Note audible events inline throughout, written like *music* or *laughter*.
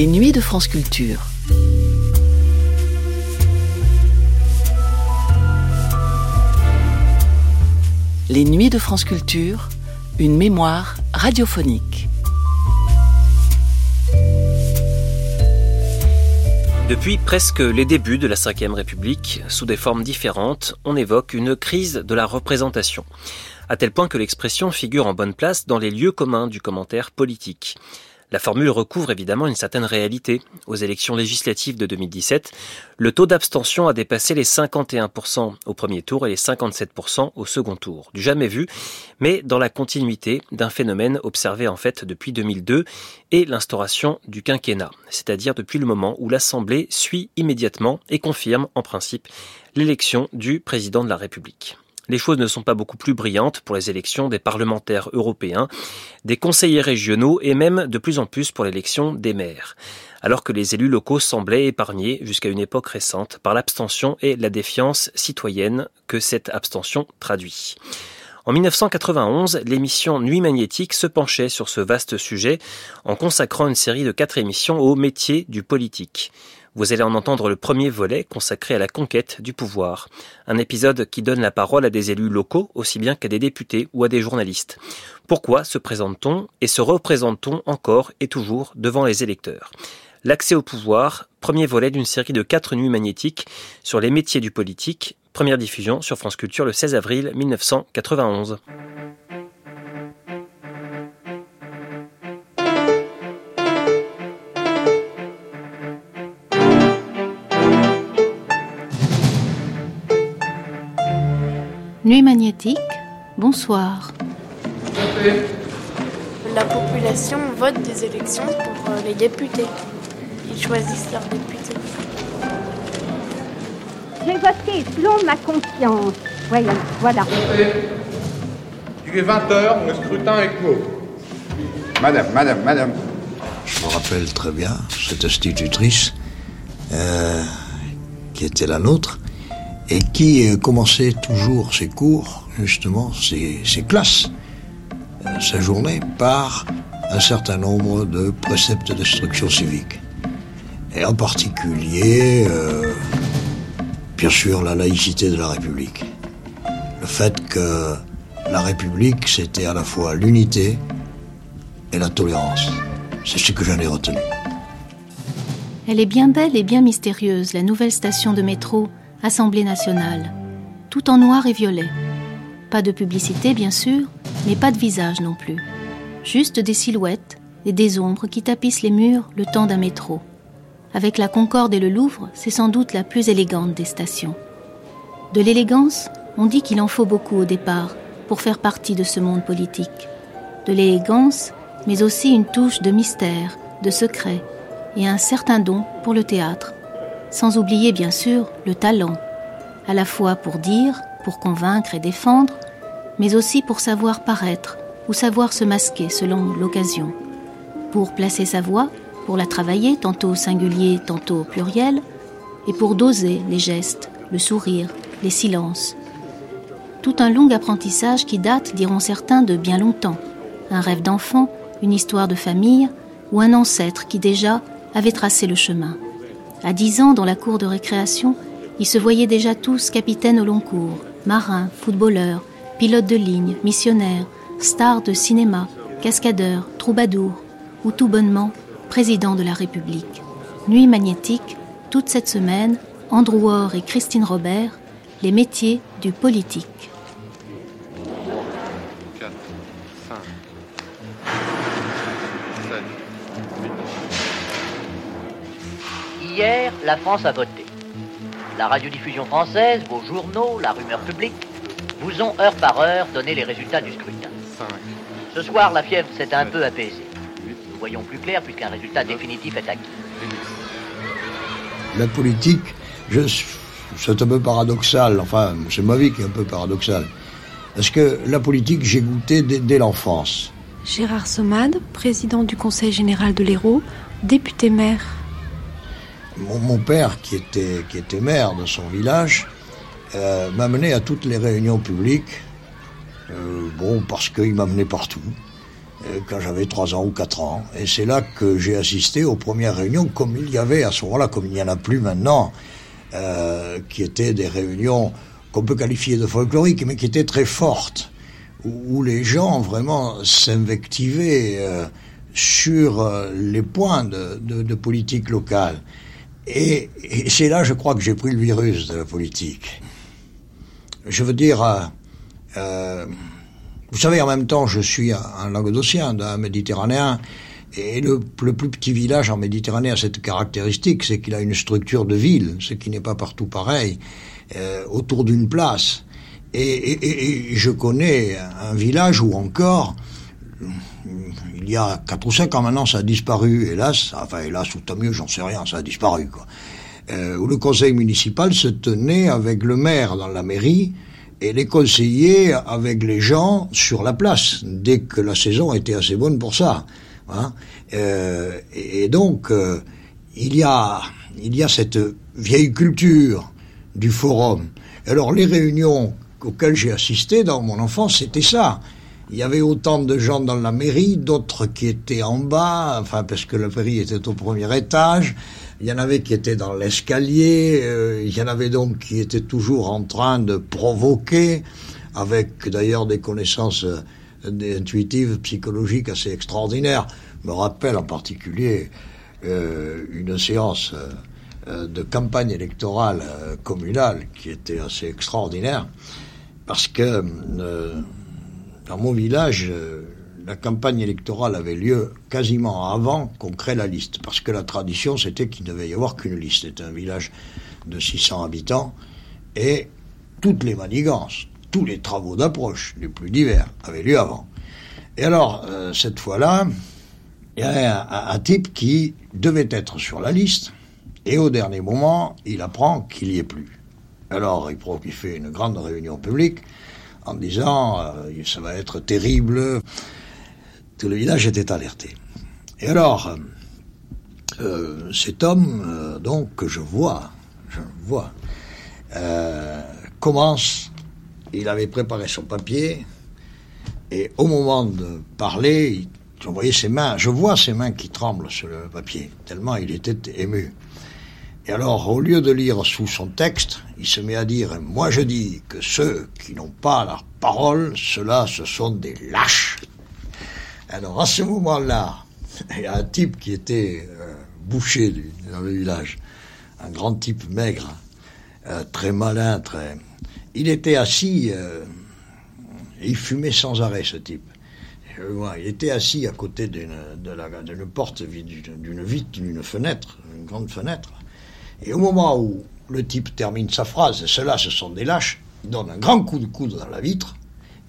Les nuits de France Culture. Les nuits de France Culture, une mémoire radiophonique. Depuis presque les débuts de la Ve République, sous des formes différentes, on évoque une crise de la représentation, à tel point que l'expression figure en bonne place dans les lieux communs du commentaire politique. La formule recouvre évidemment une certaine réalité. Aux élections législatives de 2017, le taux d'abstention a dépassé les 51% au premier tour et les 57% au second tour. Du jamais vu, mais dans la continuité d'un phénomène observé en fait depuis 2002 et l'instauration du quinquennat, c'est-à-dire depuis le moment où l'Assemblée suit immédiatement et confirme en principe l'élection du président de la République les choses ne sont pas beaucoup plus brillantes pour les élections des parlementaires européens, des conseillers régionaux et même de plus en plus pour l'élection des maires alors que les élus locaux semblaient épargnés jusqu'à une époque récente par l'abstention et la défiance citoyenne que cette abstention traduit. En 1991, l'émission Nuit magnétique se penchait sur ce vaste sujet en consacrant une série de quatre émissions au métier du politique. Vous allez en entendre le premier volet consacré à la conquête du pouvoir. Un épisode qui donne la parole à des élus locaux aussi bien qu'à des députés ou à des journalistes. Pourquoi se présente-t-on et se représente-t-on encore et toujours devant les électeurs? L'accès au pouvoir, premier volet d'une série de quatre nuits magnétiques sur les métiers du politique, première diffusion sur France Culture le 16 avril 1991. Nuit magnétique, bonsoir. La population vote des élections pour euh, les députés. Ils choisissent leurs députés. J'ai voté selon ma conscience. Voyons, voilà. Il est 20h, le scrutin est clos. Madame, madame, madame. Je me rappelle très bien cette institutrice euh, qui était la nôtre et qui euh, commençait toujours ses cours, justement, ses, classes, euh, sa journée, par un certain nombre de préceptes d'instruction civique. Et en particulier, euh, bien sûr, la laïcité de la République. Le fait que la République, c'était à la fois l'unité et la tolérance. C'est ce que j'en ai retenu. Elle est bien belle et bien mystérieuse, la nouvelle station de métro Assemblée nationale, tout en noir et violet. Pas de publicité, bien sûr, mais pas de visage non plus. Juste des silhouettes et des ombres qui tapissent les murs le temps d'un métro. Avec la Concorde et le Louvre, c'est sans doute la plus élégante des stations. De l'élégance, on dit qu'il en faut beaucoup au départ pour faire partie de ce monde politique. De l'élégance, mais aussi une touche de mystère, de secret et un certain don pour le théâtre sans oublier bien sûr le talent, à la fois pour dire, pour convaincre et défendre, mais aussi pour savoir paraître ou savoir se masquer selon l'occasion, pour placer sa voix, pour la travailler tantôt au singulier, tantôt au pluriel, et pour doser les gestes, le sourire, les silences. Tout un long apprentissage qui date, diront certains, de bien longtemps. Un rêve d'enfant, une histoire de famille, ou un ancêtre qui déjà avait tracé le chemin. À dix ans, dans la cour de récréation, ils se voyaient déjà tous capitaines au long cours, marins, footballeurs, pilotes de ligne, missionnaires, stars de cinéma, cascadeurs, troubadours, ou tout bonnement, président de la République. Nuit magnétique, toute cette semaine, Andrew Orr et Christine Robert, les métiers du politique. Hier, la France a voté. La radiodiffusion française, vos journaux, la rumeur publique vous ont heure par heure donné les résultats du scrutin. Ce soir, la fièvre s'est un peu apaisée. Nous voyons plus clair puisqu'un résultat définitif est acquis. La politique, je, c'est un peu paradoxal, enfin, c'est ma vie qui est un peu paradoxale. Parce que la politique, j'ai goûté dès, dès l'enfance. Gérard Somade, président du Conseil général de l'Hérault, député maire mon, père, qui était, maire de son village, euh, m'a mené à toutes les réunions publiques. Euh, bon, parce qu'il m'a mené partout. euh, quand j'avais 3 ans ou 4 ans. Et c'est là que j'ai assisté aux premières réunions, comme il y avait à ce moment-là, comme il n'y en a plus maintenant, euh, qui étaient des réunions qu'on peut qualifier de folkloriques, mais qui étaient très fortes, où, les gens vraiment s'invectivaient sur les points de politique locale. Et, c'est là, je crois, que j'ai pris le virus de la politique. Je veux dire, euh, euh vous savez, en même temps, je suis un languedocien, un méditerranéen, et le, plus petit village en Méditerranée a cette caractéristique, c'est qu'il a une structure de ville, ce qui n'est pas partout pareil, euh, autour d'une place. Et, et, je connais un village où encore, il y a 4 ou 5 ans maintenant, ça a disparu, hélas, enfin hélas ou tant mieux, j'en sais rien, ça a disparu, quoi. Euh, où le conseil municipal se tenait avec le maire dans la mairie, et les conseillers avec les gens sur la place, dès que la saison était assez bonne pour ça. Hein. Euh, et, donc, euh, il, y a, il y a cette vieille culture du forum. Alors, les réunions auxquelles j'ai assisté dans mon enfance, c'était ça. Il y avait autant de gens dans la mairie, d'autres qui étaient en bas, enfin parce que la mairie était au premier étage. Il y en avait qui étaient dans l'escalier, euh, il y en avait donc qui étaient toujours en train de provoquer, avec d'ailleurs des connaissances euh, intuitives, psychologiques assez extraordinaires. Je me rappelle en particulier euh, une séance de campagne électorale communale qui était assez extraordinaire, parce que dans mon village, la campagne électorale avait lieu quasiment avant qu'on crée la liste, parce que la tradition, c'était qu'il ne devait y avoir qu'une liste. C'était un village de 600 habitants, et toutes les manigances, tous les travaux d'approche les plus divers avaient lieu avant. Et alors, euh, cette fois-là, il y a un, type qui devait être sur la liste, et au dernier moment, il apprend qu'il n'y est plus. Alors, il fait une grande réunion publique en disant euh, ça va être terrible, tout le village était alerté. Et alors, euh, cet homme, euh, donc, que je vois, je vois, commence, il avait préparé son papier, et au moment de parler, je voyais ses mains, je vois ses mains qui tremblent sur le papier, tellement il était ému. Et alors, au lieu de lire sous son texte, il se met à dire Moi je dis que ceux qui n'ont pas la parole, ceux-là, ce sont des lâches. Alors à ce moment-là, il y a un type qui était euh, bouché du, dans le village, un grand type maigre, euh, très malin, très. Il était assis, euh, il fumait sans arrêt ce type. il était assis à côté d'une porte d'une vitre, d'une fenêtre, une grande fenêtre. Et au moment où le type termine sa phrase, ceux-là, ce sont des lâches, il donne un grand coup de coude dans la vitre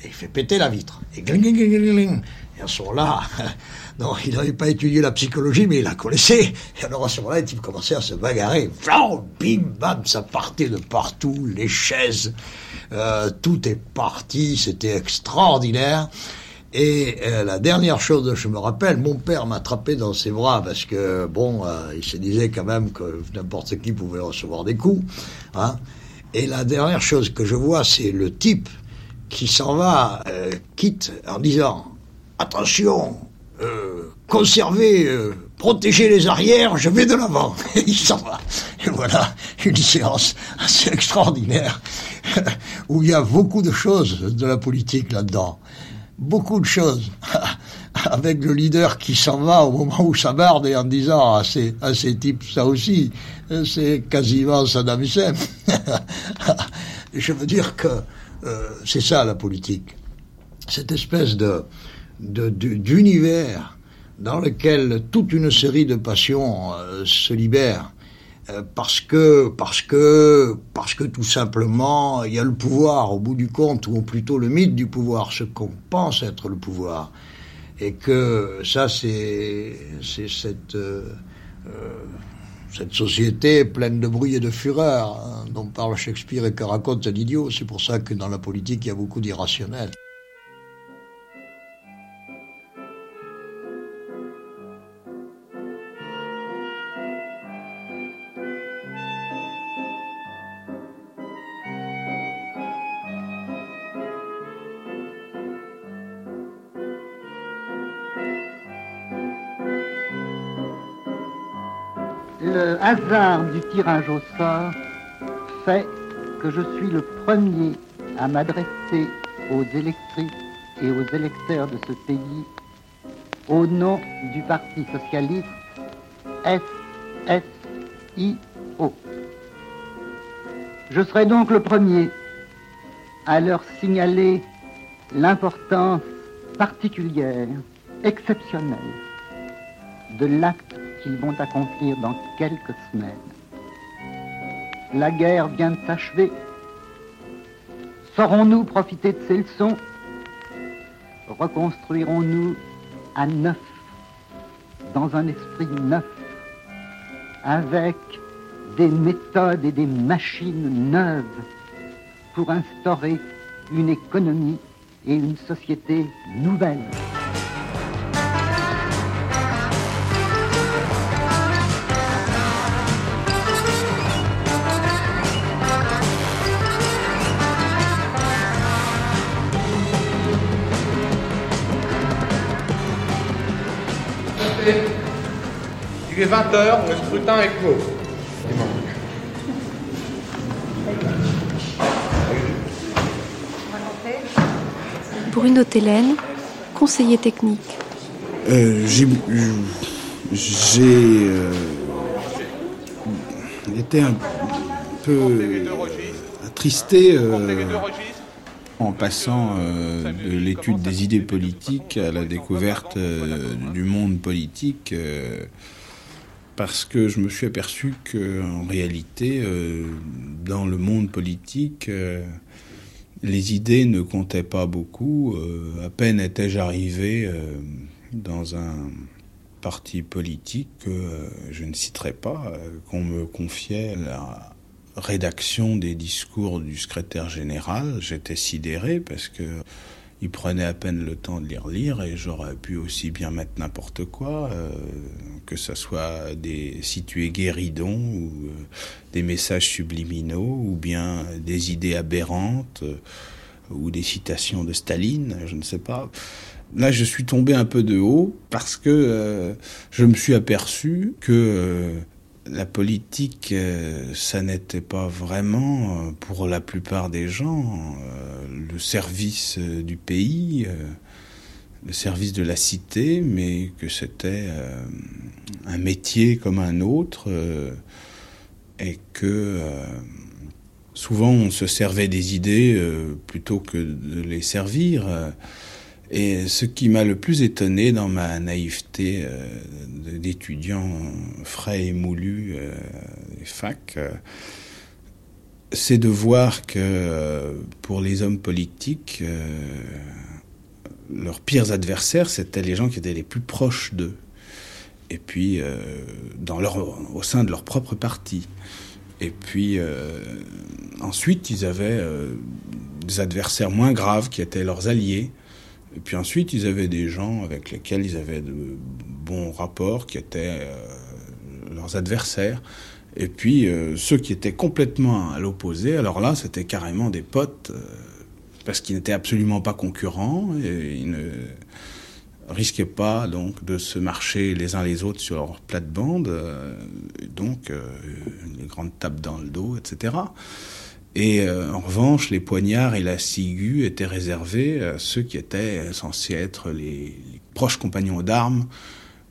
et il fait péter la vitre. Et gling, gling, gling, gling. Et à ce moment-là, *laughs* non, il n'avait pas étudié la psychologie, mais il la connaissait. Et alors à ce moment-là, les types commençaient à se bagarrer. bim, bam, ça partait de partout, les chaises, euh, tout est parti, c'était extraordinaire. Et euh, la dernière chose que je me rappelle, mon père m'a attrapé dans ses bras parce que, bon, euh, il se disait quand même que n'importe qui pouvait recevoir des coups. Hein. Et la dernière chose que je vois, c'est le type qui s'en va, euh, quitte en disant attention, euh, conservez, euh, protégez les arrières, je vais de l'avant. *laughs* Et il s'en va. Et voilà une séance assez extraordinaire *laughs* où il y a beaucoup de choses de la politique là-dedans. Beaucoup de choses. *laughs* Avec le leader qui s'en va au moment où ça barde et en disant à ces, à ces types, ça aussi, c'est quasiment Saddam Hussein. *laughs* je veux dire que euh, c'est ça la politique. Cette espèce de d'univers dans lequel toute une série de passions euh, se libèrent euh, parce que parce que parce que tout simplement il y a le pouvoir au bout du compte ou plutôt le mythe du pouvoir ce qu'on pense être le pouvoir et que ça c'est c'est cette cette société pleine de bruit et de fureur hein, dont parle Shakespeare et que raconte l'idiot, c'est pour ça que dans la politique il y a beaucoup d'irrationnel. Hasard du tirage au sort fait que je suis le premier à m'adresser aux électrices et aux électeurs de ce pays au nom du Parti socialiste SSIO. Je serai donc le premier à leur signaler l'importance particulière, exceptionnelle, de l'acte qu'ils vont accomplir dans quelques semaines. La guerre vient de s'achever. Saurons-nous profiter de ces leçons? Reconstruirons-nous à neuf, dans un esprit neuf, avec des méthodes et des machines neuves pour instaurer une économie et une société nouvelle. Il est 20h, le scrutin est clos. Bruno Tellen, conseiller technique. Euh, j'ai euh, été un peu attristé euh, en passant euh, de l'étude des idées politiques à la découverte euh, du monde politique, euh, parce que je me suis aperçu qu'en réalité, dans le monde politique, les idées ne comptaient pas beaucoup. à peine étais-je arrivé dans un parti politique que je ne citerai pas, qu'on me confiait la rédaction des discours du secrétaire général, j'étais sidéré parce que il prenait à peine le temps de les relire et j'aurais pu aussi bien mettre n'importe quoi, euh, que ce soit des situés guéridons ou euh, des messages subliminaux ou bien des idées aberrantes euh, ou des citations de Staline, je ne sais pas. Là, je suis tombé un peu de haut parce que je me suis aperçu que la politique, euh, ça n'était pas vraiment, euh, pour la plupart des gens, euh, le service du pays, le service de la cité, mais que c'était un métier comme un autre, et que souvent on se servait des idées plutôt que de les servir. Et ce qui m'a le plus étonné dans ma naïveté euh, d'étudiant frais et moulu euh, fac, euh, c'est de voir que euh, pour les hommes politiques, leurs pires adversaires, c'était les gens qui étaient les plus proches d'eux. Et puis, dans leur, au sein de leur propre parti. Et puis, ensuite, ils avaient des adversaires moins graves qui étaient leurs alliés et puis ensuite, ils avaient des gens avec lesquels ils avaient de bons rapports, qui étaient euh, leurs adversaires. Et puis euh, ceux qui étaient complètement à l'opposé, alors là, c'était carrément des potes, euh, parce qu'ils n'étaient absolument pas concurrents, et ils ne risquaient pas donc de se marcher les uns les autres sur leur plate-bande, donc les grandes tapes dans le dos, etc. Et euh, en revanche, les poignards et la ciguë étaient réservés à ceux qui étaient censés être les, proches compagnons d'armes,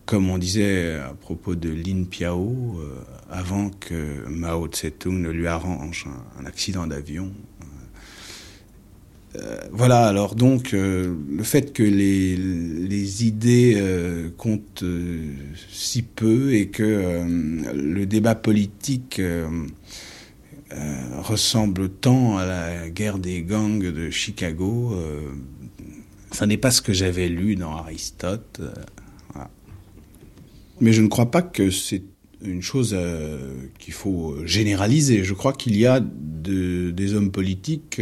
comme on disait à propos de Lin Piao, euh, avant que Mao Tse-tung ne lui arrange un, accident d'avion. Euh, voilà, alors donc le fait que les, les idées comptent si peu et que le débat politique euh, ressemble tant à la guerre des gangs de Chicago. Euh, ça n'est pas ce que j'avais lu dans Aristote. Euh, Mais je ne crois pas que c'est une chose qu'il faut généraliser. Je crois qu'il y a de, des hommes politiques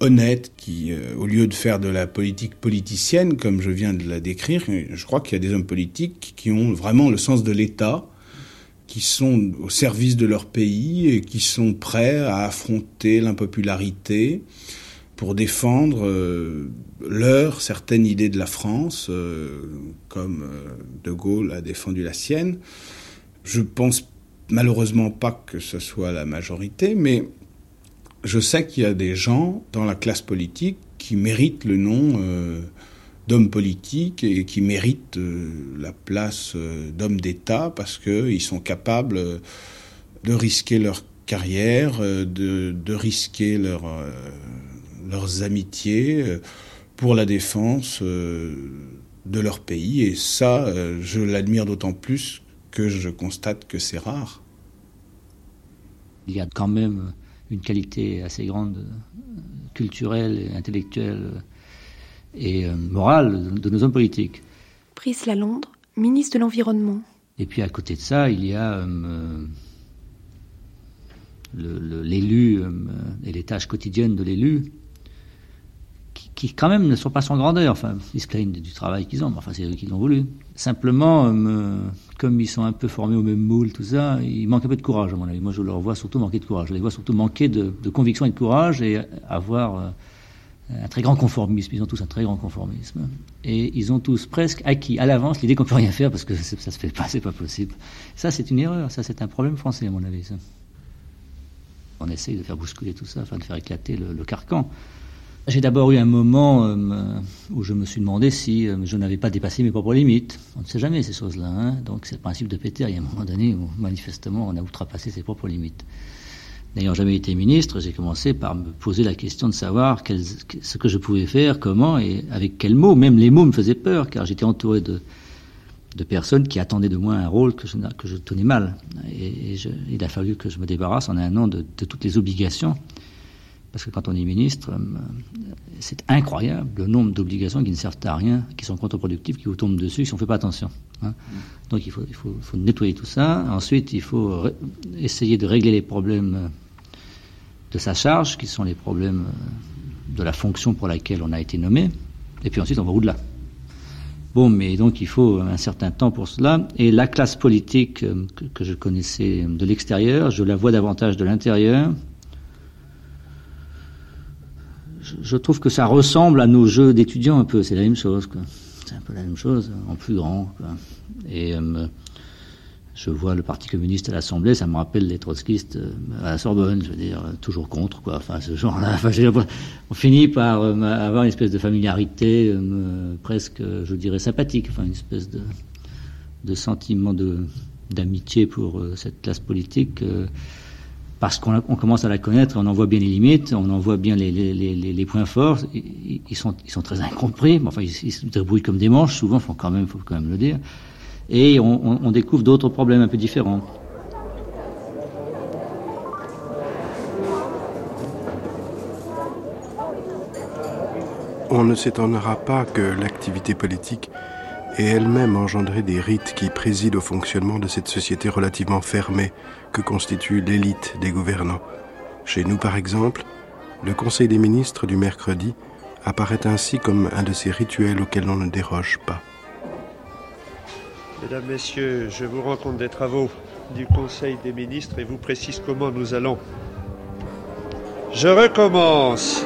honnêtes qui, au lieu de faire de la politique politicienne, comme je viens de la décrire, je crois qu'il y a des hommes politiques qui ont vraiment le sens de l'État qui sont au service de leur pays et qui sont prêts à affronter l'impopularité pour défendre euh, leur certaine idée de la France, euh, comme euh, De Gaulle a défendu la sienne. Je pense malheureusement pas que ce soit la majorité, mais je sais qu'il y a des gens dans la classe politique qui méritent le nom euh, d'homme politique et qui méritent euh, la place euh, d'homme d'État parce qu'ils sont capables de risquer leur carrière, de, de risquer leur, leurs amitiés pour la défense de leur pays. Et ça, je l'admire d'autant plus que je constate que c'est rare. Il y a quand même une qualité assez grande culturelle, intellectuelle et euh, morale de nos hommes politiques. Brice Lalondre, ministre de l'Environnement. Et puis à côté de ça, il y a euh, l'élu euh, et les tâches quotidiennes de l'élu qui, quand même ne sont pas sans grandeur. Enfin, ils se plaignent du travail qu'ils ont, mais enfin c'est eux qui l'ont voulu. Simplement, comme ils sont un peu formés au même moule, tout ça, ils manquent un peu de courage à mon avis. Moi, je leur vois surtout manquer de courage. Je les vois surtout manquer de, de conviction et de courage et avoir un très grand conformisme. Ils ont tous un très grand conformisme. Et ils ont tous presque acquis à l'avance l'idée qu'on peut rien faire parce que ça se fait pas, c'est pas possible. Ça, c'est une erreur. Ça, c'est un problème français, à mon avis. On essaye de faire bousculer tout ça, enfin de faire éclater le, carcan. J'ai d'abord eu un moment euh, où je me suis demandé si euh, je n'avais pas dépassé mes propres limites. On ne sait jamais ces choses-là. Hein. Donc c'est le principe de Péter. Il y a un moment donné où manifestement on a outrepassé ses propres limites. N'ayant jamais été ministre, j'ai commencé par me poser la question de savoir ce que je pouvais faire, comment et avec quels mots. Même les mots me faisaient peur, car j'étais entouré de, personnes qui attendaient de moi un rôle que je, que je tenais mal. Et, il a fallu que je me débarrasse en un an de, toutes les obligations. Parce que quand on est ministre, euh, c'est incroyable le nombre d'obligations qui ne servent à rien, qui sont contre-productives, qui vous tombent dessus si on ne fait pas attention. Hein. Donc il, faut, nettoyer tout ça. Ensuite, il faut essayer de régler les problèmes de sa charge, qui sont les problèmes euh, de la fonction pour laquelle on a été nommé. Et puis ensuite, on va au-delà. Bon, mais donc il faut un certain temps pour cela. Et la classe politique euh, que, je connaissais de l'extérieur, je la vois davantage de l'intérieur. Je, trouve que ça ressemble à nos jeux d'étudiants un peu. C'est la même chose. C'est un peu la même chose, en plus grand. Et euh, je vois le Parti communiste à l'Assemblée, ça me rappelle les trotskistes euh, à la Sorbonne, je veux dire, euh, toujours contre, quoi. Enfin, ce genre-là. *laughs* on finit par avoir une espèce de familiarité presque, je dirais, sympathique, enfin, une espèce de, de sentiment de, d'amitié pour cette classe politique. Parce qu'on on commence à la connaître, on en voit bien les limites, on en voit bien les, points forts. Ils, sont, très incompris, mais enfin, ils, se débrouillent comme des manches, souvent, même, faut quand même le dire et on, découvre d'autres problèmes un peu différents. On ne s'étonnera pas que l'activité politique ait elle-même engendré des rites qui président au fonctionnement de cette société relativement fermée que constitue l'élite des gouvernants. Chez nous, par exemple, le Conseil des ministres du mercredi apparaît ainsi comme un de ces rituels auxquels on ne déroge pas. Mesdames, Messieurs, je vous rends compte des travaux du Conseil des ministres et vous précise comment nous allons. Je recommence.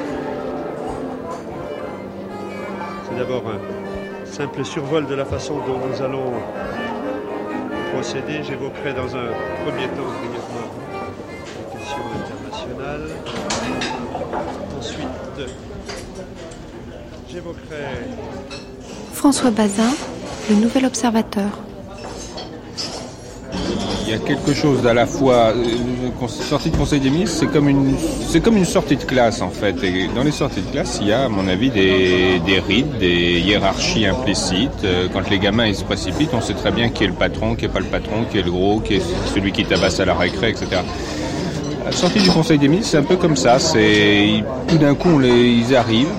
C'est d'abord un simple survol de la façon dont nous allons procéder. J'évoquerai dans un premier temps brièvement les questions internationales. Ensuite, j'évoquerai François Bazin, le nouvel observateur il y a quelque chose à la fois euh, sortie de conseil des ministres c'est comme une c'est comme une sortie de classe en fait. Et dans les sorties de classe il y a à mon avis des, des rites des hiérarchies implicites. Euh, quand les gamins ils se précipitent on sait très bien qui est le patron qui est pas le patron qui est le gros qui est celui qui tabasse à la récré etc la sortie du conseil des ministres c'est un peu comme ça. C'est tout d'un coup ils arrivent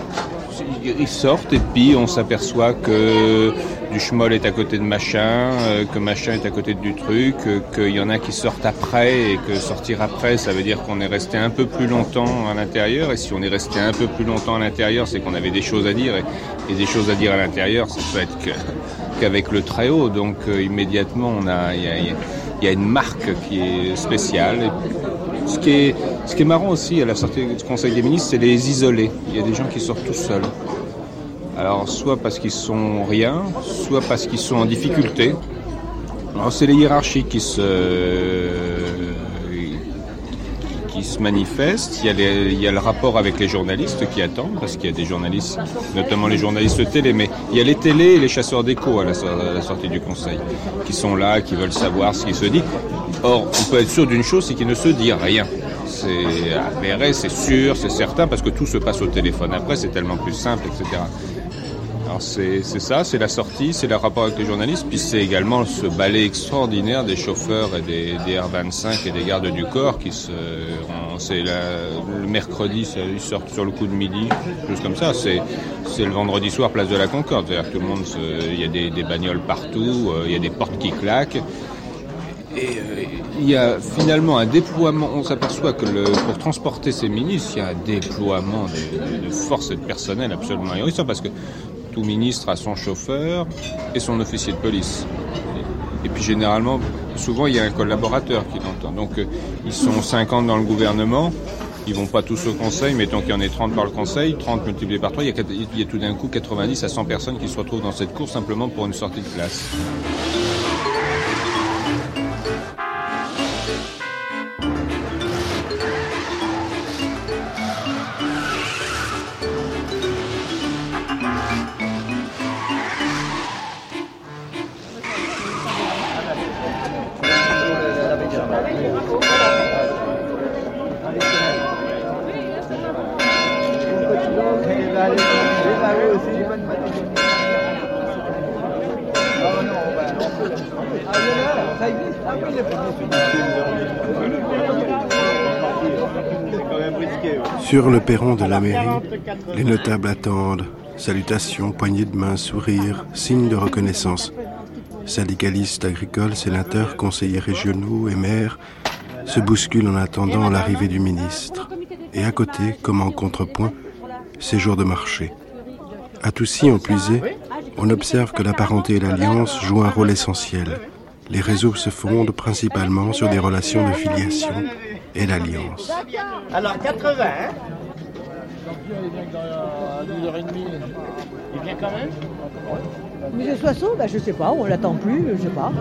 ils sortent et puis on s'aperçoit que du schmoll est à côté de machin, euh, que machin est à côté du truc, euh, qu'il y en a qui sortent après et que sortir après, ça veut dire qu'on est resté un peu plus longtemps à l'intérieur. Et si on est resté un peu plus longtemps à l'intérieur, c'est qu'on avait des choses à dire. Et, des choses à dire à l'intérieur, ça peut être qu'avec le très haut. Donc euh, immédiatement, on a, il y a, une marque qui est spéciale. ce qui est, ce qui est marrant aussi à la sortie du Conseil des ministres, c'est les isolés. Il y a des gens qui sortent tout seuls. Alors soit parce qu'ils sont rien, soit parce qu'ils sont en difficulté. Alors c'est les hiérarchies qui se qui se manifestent. Il y, a les- il y a le rapport avec les journalistes qui attendent, parce qu'il y a des journalistes, notamment les journalistes télé, mais il y a les télés et les chasseurs d'écho à, à la sortie du Conseil, qui sont là, qui veulent savoir ce qui se dit. Or, on peut être sûr d'une chose, c'est qu'il ne se dit rien. C'est avéré, c'est sûr, c'est certain, parce que tout se passe au téléphone. Après, c'est tellement plus simple, etc. Alors c'est ça, c'est la sortie, c'est le rapport avec les journalistes, puis c'est également ce ballet extraordinaire des chauffeurs et des, des R25 et des gardes du corps qui se, c'est le mercredi, ils sortent sur le coup de midi, juste comme ça. C'est le vendredi soir, place de la Concorde, c'est-à-dire tout le monde, il y a des, des bagnoles partout, euh, il y a des portes qui claquent. Et euh, il y a finalement un déploiement, on s'aperçoit que pour transporter ces ministres, il y a un déploiement de forces et de personnel absolument ahurissant parce que ministre a son chauffeur et son officier de police. Et puis généralement, souvent il y a un collaborateur qui l'entend. Donc euh, ils sont 50 dans le gouvernement, ils vont pas tous au conseil, mettons qu'il y en ait 30 par le conseil, 30 multiplié par 3, il y a, il y a tout d'un coup 90 à 100 personnes qui se retrouvent dans cette course simplement pour une sortie de classe. Sur le perron de la mairie, les notables attendent. Salutations, poignées de main, sourires, signes de reconnaissance. Syndicalistes, agricoles, sénateurs, conseillers régionaux et maires se bousculent en attendant l'arrivée du ministre. Et à côté, comme en contrepoint, ces jours de marché. À Toussy, en puisé, on observe que la parenté et l'alliance jouent un rôle essentiel. Les réseaux se fondent principalement sur des relations de filiation et l'alliance. Alors 80, hein Il vient quand même? Monsieur Soissons, ben, je sais pas, on l'attend plus, je sais pas.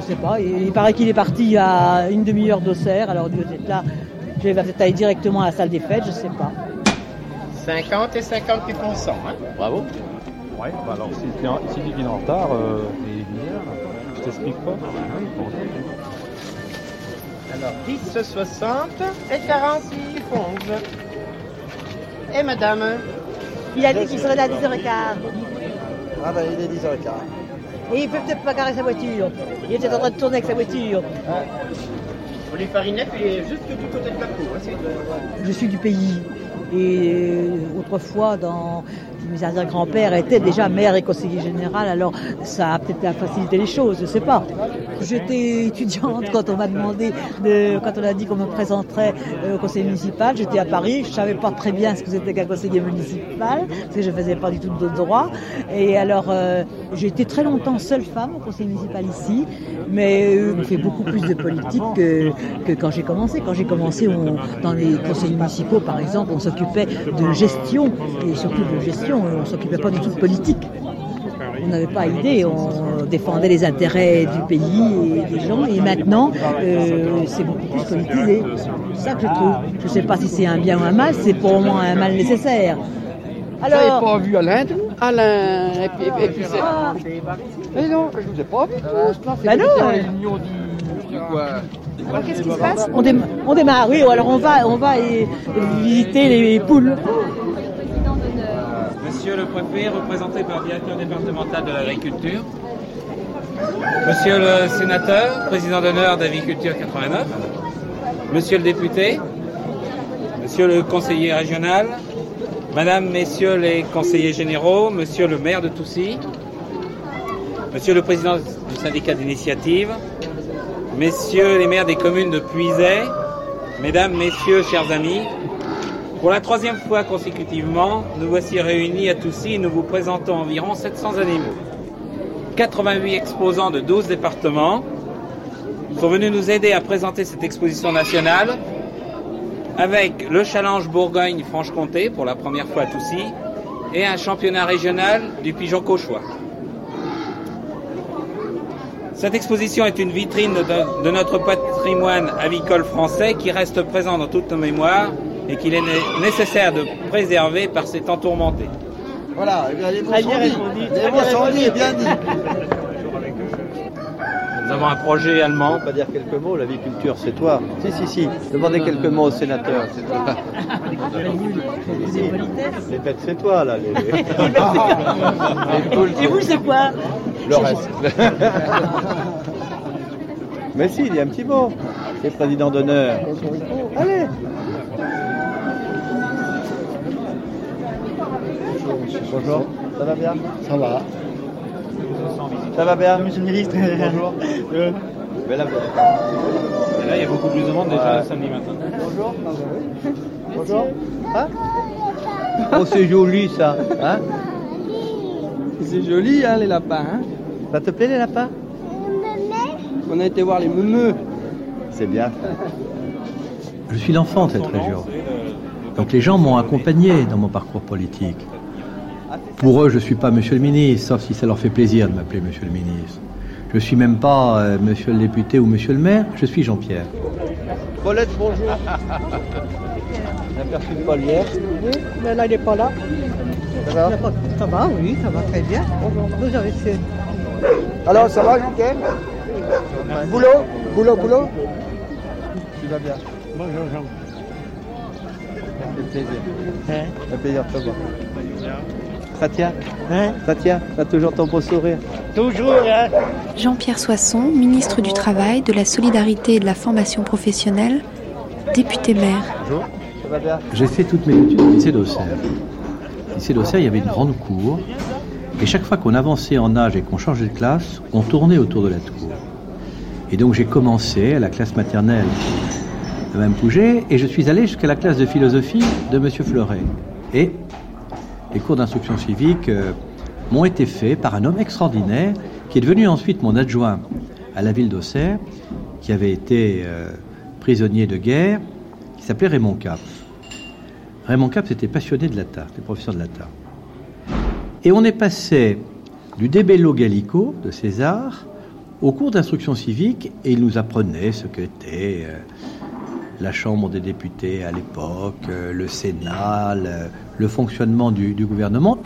Je sais pas, il, il paraît qu'il est parti à une demi-heure d'Auxerre, alors Dieu est là. Je vais peut-être aller directement à la salle des fêtes, je sais pas. 50 et 58 hein Bravo. Ouais, bah alors si tu si en retard, euh, bizarre, je t'explique pas. Alors 10, 60 et 46 11. Et madame Il a dit qu'il serait là à 10h15. Ah ben il est 10h15. Et il peut peut-être pas garer sa voiture. Il était en train de tourner avec sa voiture. Olivier Farinette, il est juste du côté de la cour. hein, c'est- Je suis du pays. Et euh, autrefois, dans mes arrière-grands-pères étaient déjà maire et conseiller général, alors ça a peut-être facilité les choses, je sais pas. J'étais étudiante quand on m'a demandé, de, quand on a dit qu'on me présenterait euh, au conseil municipal, j'étais à Paris, je savais pas très bien ce que c'était qu'un conseiller municipal, parce que je faisais pas du tout de droit. Et alors, euh, j'ai été très longtemps seule femme au conseil municipal ici, mais euh, on fait beaucoup plus de politique que, quand j'ai commencé. Quand j'ai commencé, dans les conseils municipaux, par exemple, on s'occupait de gestion, et surtout de gestion, on s'occupait pas du tout de politique. On n'avait pas idée, on défendait les intérêts du pays et des gens, et maintenant, euh, c'est beaucoup plus politisé. C'est ça que je trouve. Je ne sais pas si c'est un bien ou un mal, c'est pour moi un mal nécessaire. Vous n'avez pas vu Alain, Alain, et puis, et puis c'est... Ah. Mais non, je vous ai pas vu tous, non, c'est Bah non. Qu'est-ce qui se passe? On démarre, oui, alors on va, on va euh, visiter les poules. Monsieur le préfet, représenté par le directeur départemental de l'agriculture. Monsieur le sénateur, président d'honneur d'Agriculture 89. Monsieur le député. Monsieur le conseiller régional. Madame, messieurs les conseillers généraux. Monsieur le maire de Toussy. Monsieur le président du syndicat d'initiative. Messieurs les maires des communes de Puiset. Mesdames, messieurs, chers amis. Pour la troisième fois consécutivement, nous voici réunis à Toussy et nous vous présentons environ 700 animaux. 88 exposants de 12 départements sont venus nous aider à présenter cette exposition nationale avec le challenge Bourgogne-Franche-Comté pour la première fois à Toussy et un championnat régional du pigeon cauchois. Cette exposition est une vitrine de, de notre patrimoine avicole français qui reste présent dans toutes nos mémoires et qu'il est né- nécessaire de préserver par ces temps tourmentés. Voilà, eh bien, les mots sont dits. Les mots bien sont dits, bien dit. Nous avons un projet allemand. On va dire quelques mots, l'aviculture, c'est toi. Si, si, si. Demandez quelques mots au sénateur. Les bêtes, c'est toi, là. Les, les- *laughs* les poules, Et vous, c'est quoi Le reste. *laughs* Mais si, il y a un petit mot. C'est président d'honneur. Allez. Bonjour. Ça va bien? Ça va. Ça va bien Monsieur le ministre? Bonjour. *laughs* Mais là, Et il y a beaucoup plus de monde déjà Ouais. samedi matin. Bonjour. Bonjour. Hein? Oh, c'est joli ça. Hein? C'est joli, hein, les lapins. Hein? Ça te plaît les lapins? On a été voir les meumeux. C'est bien. Je suis l'enfant de cette région. Donc les gens m'ont accompagné dans mon parcours politique. Pour eux, je ne suis pas monsieur le ministre, sauf si ça leur fait plaisir de m'appeler monsieur le ministre. Je ne suis même pas euh, monsieur le député ou monsieur le maire, je suis Jean-Pierre. Paulette, bonjour. J'ai aperçu de Paul hier. Oui, mais là, il n'est pas là. Ça va? Ça va, oui, ça va très bien. Vous avez fait. Alors, ça va, Jean-Pierre? Boulot? Boulot, boulot? Tu vas bien? Bonjour, Jean. Ça fait plaisir. Ça fait plaisir de te voir. Ça tient Ça tient T'as toujours ton beau sourire Toujours, hein Jean-Pierre Soisson, ministre du Travail, de la Solidarité et de la Formation professionnelle, député maire. Bonjour. Ça va bien J'ai fait toutes mes études au lycée d'Auxerre. Au lycée d'Auxerre, il y avait une grande cour. Et chaque fois qu'on avançait en âge et qu'on changeait de classe, on tournait autour de la tour. Et donc j'ai commencé à la classe maternelle de Mme Pouget et je suis allé jusqu'à la classe de philosophie de M. Fleuret. Et les cours d'instruction civique euh, m'ont été faits par un homme extraordinaire qui est devenu ensuite mon adjoint à la ville d'Auxerre, qui avait été euh, prisonnier de guerre, qui s'appelait Raymond Cap. Raymond Cap était passionné de latin, c'était professeur de latin. Et on est passé du De Bello Gallico de César au cours d'instruction civique et il nous apprenait ce qu'était euh, la Chambre des députés à l'époque, euh, le Sénat, le, fonctionnement du, gouvernement.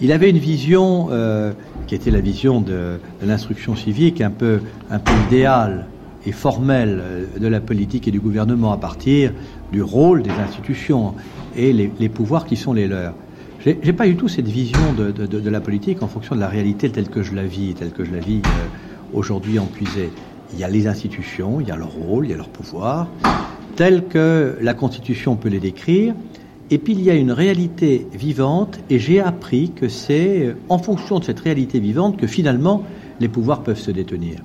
Il avait une vision euh, qui était la vision de, l'instruction civique un peu, un peu idéale et formelle euh, de la politique et du gouvernement à partir du rôle des institutions et les, pouvoirs qui sont les leurs. J'ai pas du tout cette vision de, la politique en fonction de la réalité telle que je la vis, telle que je la vis aujourd'hui en puisée. Il y a les institutions, il y a leur rôle, il y a leur pouvoir, tels que la Constitution peut les décrire. Et puis il y a une réalité vivante, et j'ai appris que c'est euh, en fonction de cette réalité vivante que finalement les pouvoirs peuvent se détenir.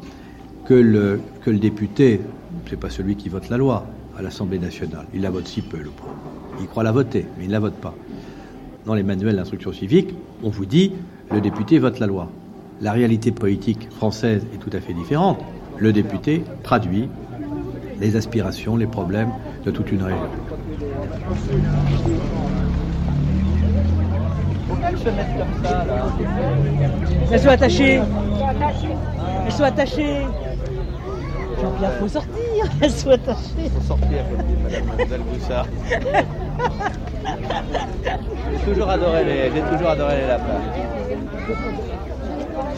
Que le, que le député, c'est pas celui qui vote la loi à l'Assemblée nationale, il la vote si peu, le pauvre. Il croit la voter, mais il ne la vote pas. Dans les manuels d'instruction civique, on vous dit le député vote la loi. La réalité politique française est tout à fait différente. Le député traduit les aspirations, les problèmes de toute une région. Pourquoi se mettre comme ça, là Elles sont attachées. Elles sont attachées. Jean-Pierre, faut sortir. *laughs* Elles sont attachées. Faut sortir, comme dit Madame Dalboussard. *laughs* J'ai toujours adoré les, j'ai toujours adoré les lapins.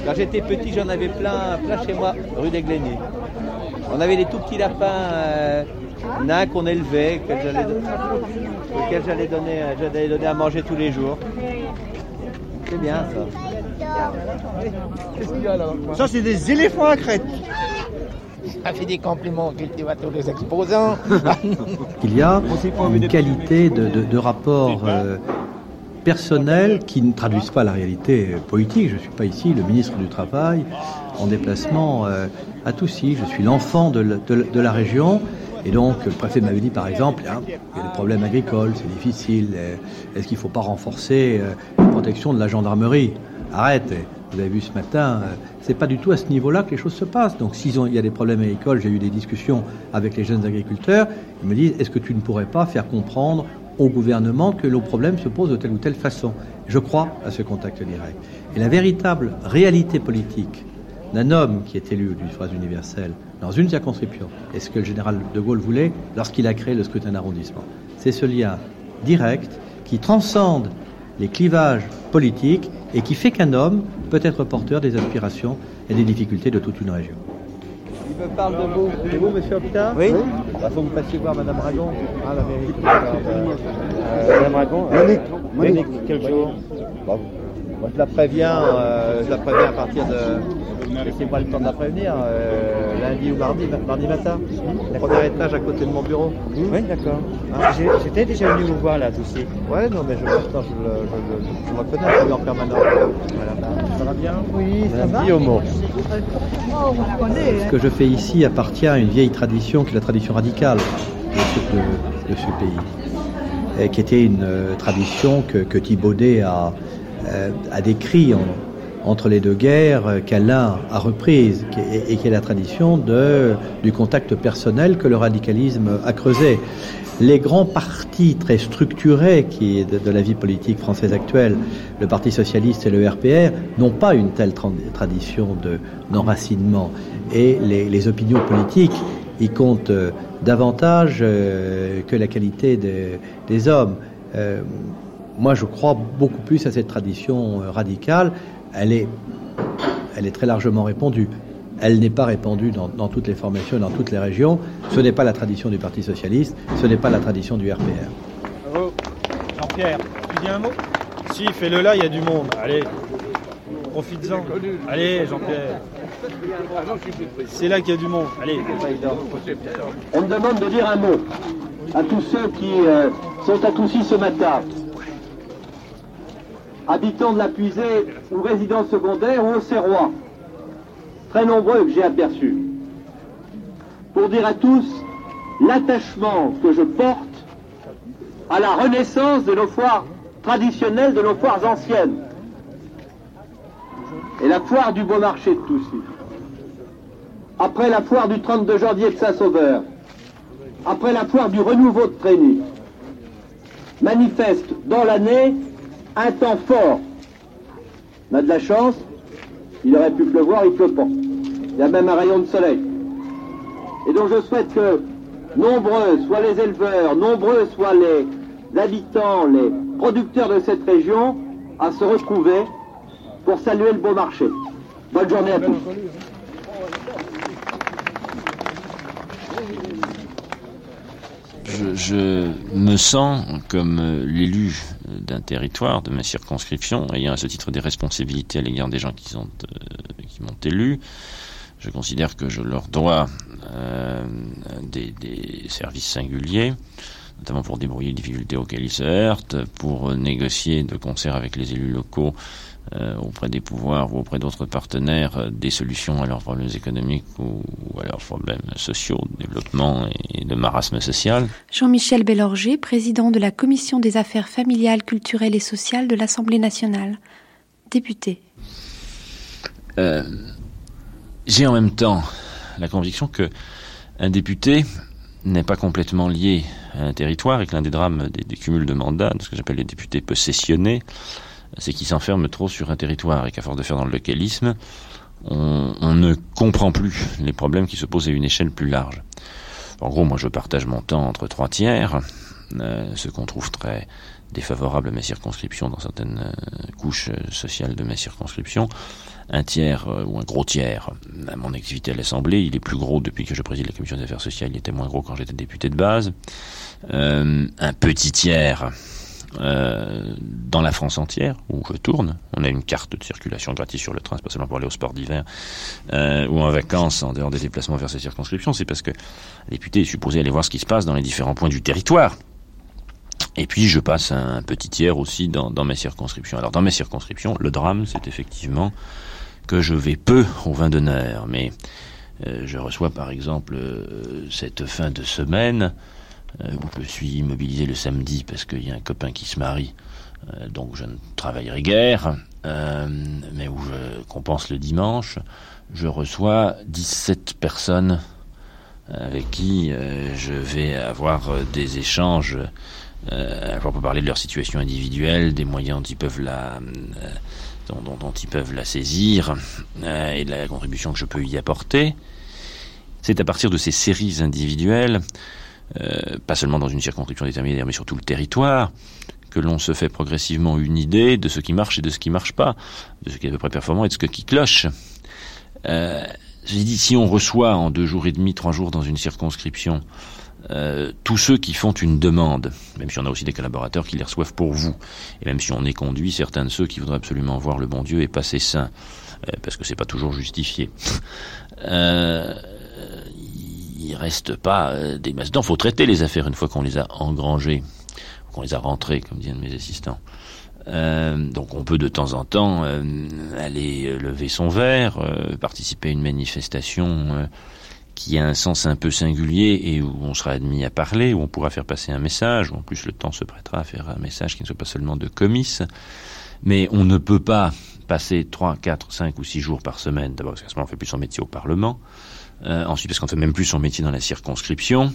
Quand j'étais petit, j'en avais plein, plein chez moi, rue des Glénies. On avait des tout petits lapins euh, nains qu'on élevait, auxquels j'allais, auxquels j'allais donner, euh, j'allais donner à manger tous les jours. C'est bien ça. Qu'est-ce qu'il y a là Ça, c'est des éléphants à crête. Ça fait des compliments aux cultivateurs, les exposants. *laughs* *laughs* Il y a une qualité de, de- de rapport euh, personnel qui ne traduisent pas la réalité politique. Je ne suis pas ici le ministre du Travail en déplacement euh, à Toussy. Je suis l'enfant de, la- région. Et donc, le préfet m'avait dit, par exemple, hein, il y a des problèmes agricoles, c'est difficile. euh, Est-ce qu'il ne faut pas renforcer euh, la protection de la gendarmerie? Arrête. Vous avez vu ce matin, c'est pas du tout à ce niveau-là que les choses se passent. Donc, s'il y a des problèmes agricoles, j'ai eu des discussions avec les jeunes agriculteurs. Ils me disent, est-ce que tu ne pourrais pas faire comprendre au gouvernement que nos problèmes se posent de telle ou telle façon Je crois à ce contact direct. Et la véritable réalité politique d'un homme qui est élu du suffrage universel dans une circonscription et ce que le général de Gaulle voulait lorsqu'il a créé le scrutin d'arrondissement. C'est ce lien direct qui transcende les clivages politiques et qui fait qu'un homme peut être porteur des aspirations et des difficultés de toute une région. Me parle de vous. C'est vous, monsieur Hoptin Oui. Il faut que vous passiez voir Madame Ragon. Ah, la mairie. Euh, Madame Ragon Monique. Monique, quel jour bon. Moi, je la préviens, euh, je la préviens à partir de. Laissez-moi le temps de la prévenir, euh, lundi ou mardi, mardi matin. Premier étage à côté de mon bureau. Oui, d'accord. Hein J'étais déjà venu vous voir là, aussi. Ouais, non, mais je, maintenant, je, le, je, je, je me connais, je suis en permanence. Voilà. Ça va bien? Oui, ça va. Guillaume. Ce que je fais ici appartient à une vieille tradition qui est la tradition radicale de ce, de, de ce pays, et qui était une euh, tradition que, que Thibaudet a, a décrit en, entre les deux guerres qu'Alain a reprise et, et qui est la tradition de, du contact personnel que le radicalisme a creusé. Les grands partis très structurés qui de, de la vie politique française actuelle, le Parti socialiste et le RPR, n'ont pas une telle tra tradition d'enracinement. et les, opinions politiques y comptent euh, davantage euh, que la qualité de, des hommes. Euh, moi, je crois beaucoup plus à cette tradition euh, radicale. Elle est, elle est très largement répandue. Elle n'est pas répandue dans, dans, toutes les formations, dans toutes les régions. Ce n'est pas la tradition du Parti socialiste, ce n'est pas la tradition du RPR. Bravo. Jean-Pierre, tu dis un mot? Si, fais-le là, il y a du monde. Allez, profites-en. Allez, Jean-Pierre. C'est là qu'il y a du monde. Allez, On me demande de dire un mot à tous ceux qui euh, sont adoucis ce matin habitants de la Puisée ou résidents secondaires ou au Serrois, très nombreux que j'ai aperçus, pour dire à tous l'attachement que je porte à la renaissance de nos foires traditionnelles, de nos foires anciennes. Et la foire du Beau Marché de Toussy. Après la foire du 32 janvier de Saint-Sauveur. Après la foire du renouveau de Trény. Manifeste dans l'année un temps fort. On a de la chance, il aurait pu pleuvoir, il pleut pas. Il y a même un rayon de soleil. Et donc je souhaite que nombreux soient les éleveurs, nombreux soient les habitants, les producteurs de cette région à se retrouver pour saluer le beau marché. Bonne journée à tous. Je, me sens comme l'élu d'un territoire, de ma circonscription, ayant à ce titre des responsabilités à l'égard des gens qui, euh, m'ont élu. Je considère que je leur dois euh, des, des, services singuliers, notamment pour débrouiller les difficultés auxquelles ils se heurtent, pour négocier de concert avec les élus locaux euh, auprès des pouvoirs ou auprès d'autres partenaires euh, des solutions à leurs problèmes économiques ou, ou à leurs problèmes sociaux, de développement et de marasme social. Jean-Michel Bellorger, président de la Commission des affaires familiales, culturelles et sociales de l'Assemblée nationale, député. Euh, J'ai en même temps la conviction que un député n'est pas complètement lié à un territoire et que l'un des drames des, des cumuls de mandats, de ce que j'appelle les députés possessionnés, c'est qu'ils s'enferment trop sur un territoire et qu'à force de faire dans le localisme, on, on, ne comprend plus les problèmes qui se posent à une échelle plus large. En gros, moi je partage mon temps entre trois tiers, euh, ce qu'on trouve très défavorable à ma circonscription dans certaines euh, couches sociales de ma circonscription. Un tiers euh, ou un gros tiers à mon activité à l'Assemblée, il est plus gros depuis que je préside la commission des affaires sociales, il était moins gros quand j'étais député de base. Euh, un petit tiers euh, dans la France entière où je tourne. On a une carte de circulation gratuite sur le train, c'est pas seulement pour aller au sport d'hiver euh, ou en vacances en dehors des déplacements vers ces circonscriptions. C'est parce que le député est supposé aller voir ce qui se passe dans les différents points du territoire. Et puis je passe un petit tiers aussi dans, dans mes circonscriptions. Alors dans mes circonscriptions, le drame, c'est effectivement que je vais peu au vin d'honneur, mais euh, je reçois par exemple euh, cette fin de semaine où je suis mobilisé le samedi parce qu'il y a un copain qui se marie, euh, donc je ne travaillerai guère, euh, mais où je compense le dimanche, je reçois 17 personnes avec qui euh, je vais avoir des échanges, euh, pour parler de leur situation individuelle, des moyens dont ils peuvent la, saisir euh, et de la contribution que je peux y apporter. C'est à partir de ces séries individuelles, euh, pas seulement dans une circonscription déterminée, mais sur tout le territoire, que l'on se fait progressivement une idée de ce qui marche et de ce qui marche pas, de ce qui est à peu près performant et de ce qui cloche. Euh, si on reçoit en deux jours et demi, trois jours dans une circonscription, euh, tous ceux qui font une demande, même si on a aussi des collaborateurs qui les reçoivent pour vous, et même si on est conduit certains de ceux qui voudraient absolument voir le bon Dieu et passer saint, euh, parce que c'est pas toujours justifié. *laughs* Euh, il reste pas euh, des masses d'or. Faut traiter les affaires une fois qu'on les a engrangées, qu'on les a rentrées, comme disent mes assistants. Euh, donc on peut de temps en temps euh, aller lever son verre, participer à une manifestation qui a un sens un peu singulier et où on sera admis à parler, où on pourra faire passer un message, où en plus le temps se prêtera à faire un message qui ne soit pas seulement de comice. Mais on ne peut pas passer 3, 4, 5 ou 6 jours par semaine, d'abord parce qu'à ce moment on fait plus son métier au Parlement, euh, ensuite parce qu'on fait même plus son métier dans la circonscription,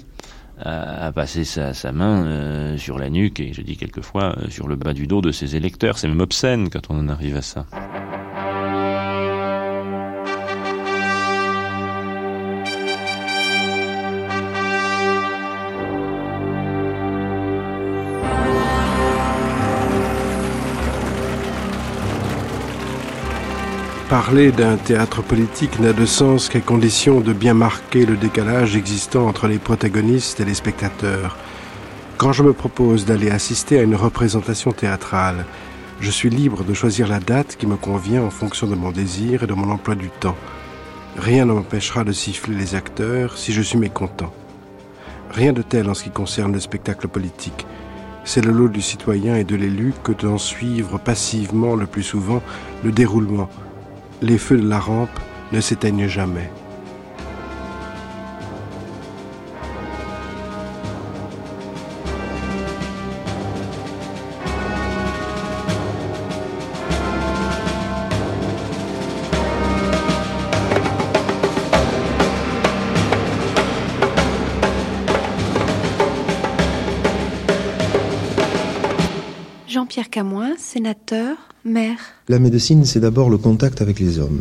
à, à passer sa, sa main euh, sur la nuque et je dis quelquefois euh, sur le bas du dos de ses électeurs. C'est même obscène quand on en arrive à ça. Parler d'un théâtre politique n'a de sens qu'à condition de bien marquer le décalage existant entre les protagonistes et les spectateurs. Quand je me propose d'aller assister à une représentation théâtrale, je suis libre de choisir la date qui me convient en fonction de mon désir et de mon emploi du temps. Rien ne m'empêchera de siffler les acteurs si je suis mécontent. Rien de tel en ce qui concerne le spectacle politique. C'est le lot du citoyen et de l'élu que d'en suivre passivement le plus souvent le déroulement, les feux de la rampe ne s'éteignent jamais. Jean-Pierre Camoin, sénateur, maire. La médecine, c'est d'abord le contact avec les hommes.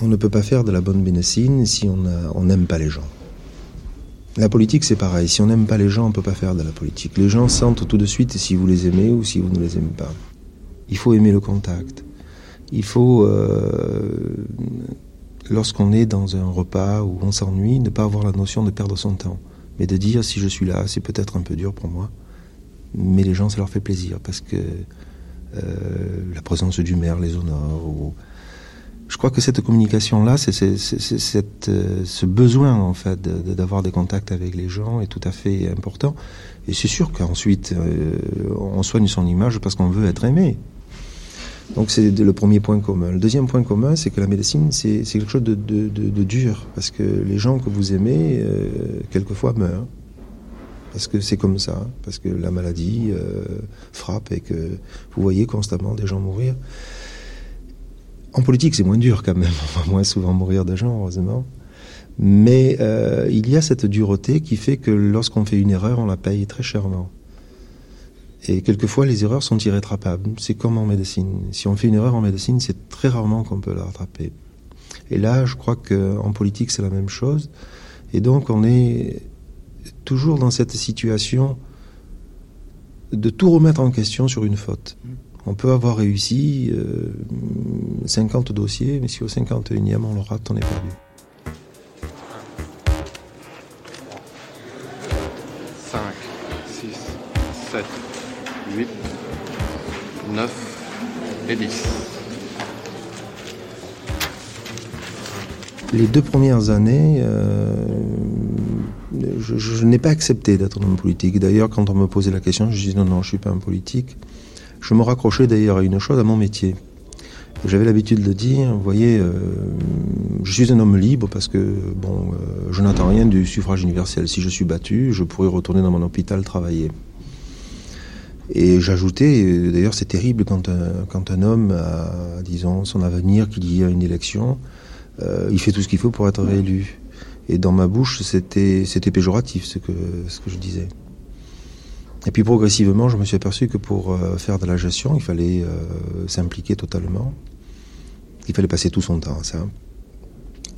On ne peut pas faire de la bonne médecine si on n'aime pas les gens. La politique, c'est pareil. Si on n'aime pas les gens, on ne peut pas faire de la politique. Les gens sentent tout de suite si vous les aimez ou si vous ne les aimez pas. Il faut aimer le contact. Il faut, euh, lorsqu'on est dans un repas où on s'ennuie, ne pas avoir la notion de perdre son temps, mais de dire si je suis là, c'est peut-être un peu dur pour moi, mais les gens, ça leur fait plaisir parce que euh, la présence du maire les honore. Je crois que cette communication-là, euh, ce besoin en fait d'avoir de, des contacts avec les gens est tout à fait important. Et c'est sûr qu'ensuite, euh, on soigne son image parce qu'on veut être aimé. Donc c'est le premier point commun. Le deuxième point commun, c'est que la médecine, c'est quelque chose de, de, de, dur, parce que les gens que vous aimez, quelquefois, meurent. Parce que c'est comme ça, parce que la maladie euh, frappe et que vous voyez constamment des gens mourir. En politique, c'est moins dur quand même, *laughs* on va moins souvent mourir de gens, heureusement. Mais euh, il y a cette dureté qui fait que lorsqu'on fait une erreur, on la paye très chèrement. Et quelquefois, les erreurs sont irrétrapables. C'est comme en médecine. Si on fait une erreur en médecine, c'est très rarement qu'on peut la rattraper. Et là, je crois qu'en politique, c'est la même chose. Et donc, on est toujours dans cette situation de tout remettre en question sur une faute. On peut avoir réussi euh, 50 dossiers, mais si au 51e on le rate, on est perdu. 5, 6, 7, 8, 9 et 10. Les deux premières années, euh, je, n'ai pas accepté d'être un homme politique. D'ailleurs, quand on me posait la question, je disais non, non, je suis pas un politique. Je me raccrochais d'ailleurs à une chose, à mon métier. J'avais l'habitude de dire, vous voyez, euh, je suis un homme libre parce que bon, euh, je n'attends rien du suffrage universel. Si je suis battu, je pourrais retourner dans mon hôpital travailler. Et j'ajoutais, d'ailleurs c'est terrible quand un, quand un homme a, disons, son avenir, qu'il y a une élection, euh, il fait tout ce qu'il faut pour être réélu. Et dans ma bouche, c'était, c'était péjoratif ce que, ce que je disais. Et puis progressivement, je me suis aperçu que pour euh, faire de la gestion, il fallait euh, s'impliquer totalement. Il fallait passer tout son temps à ça.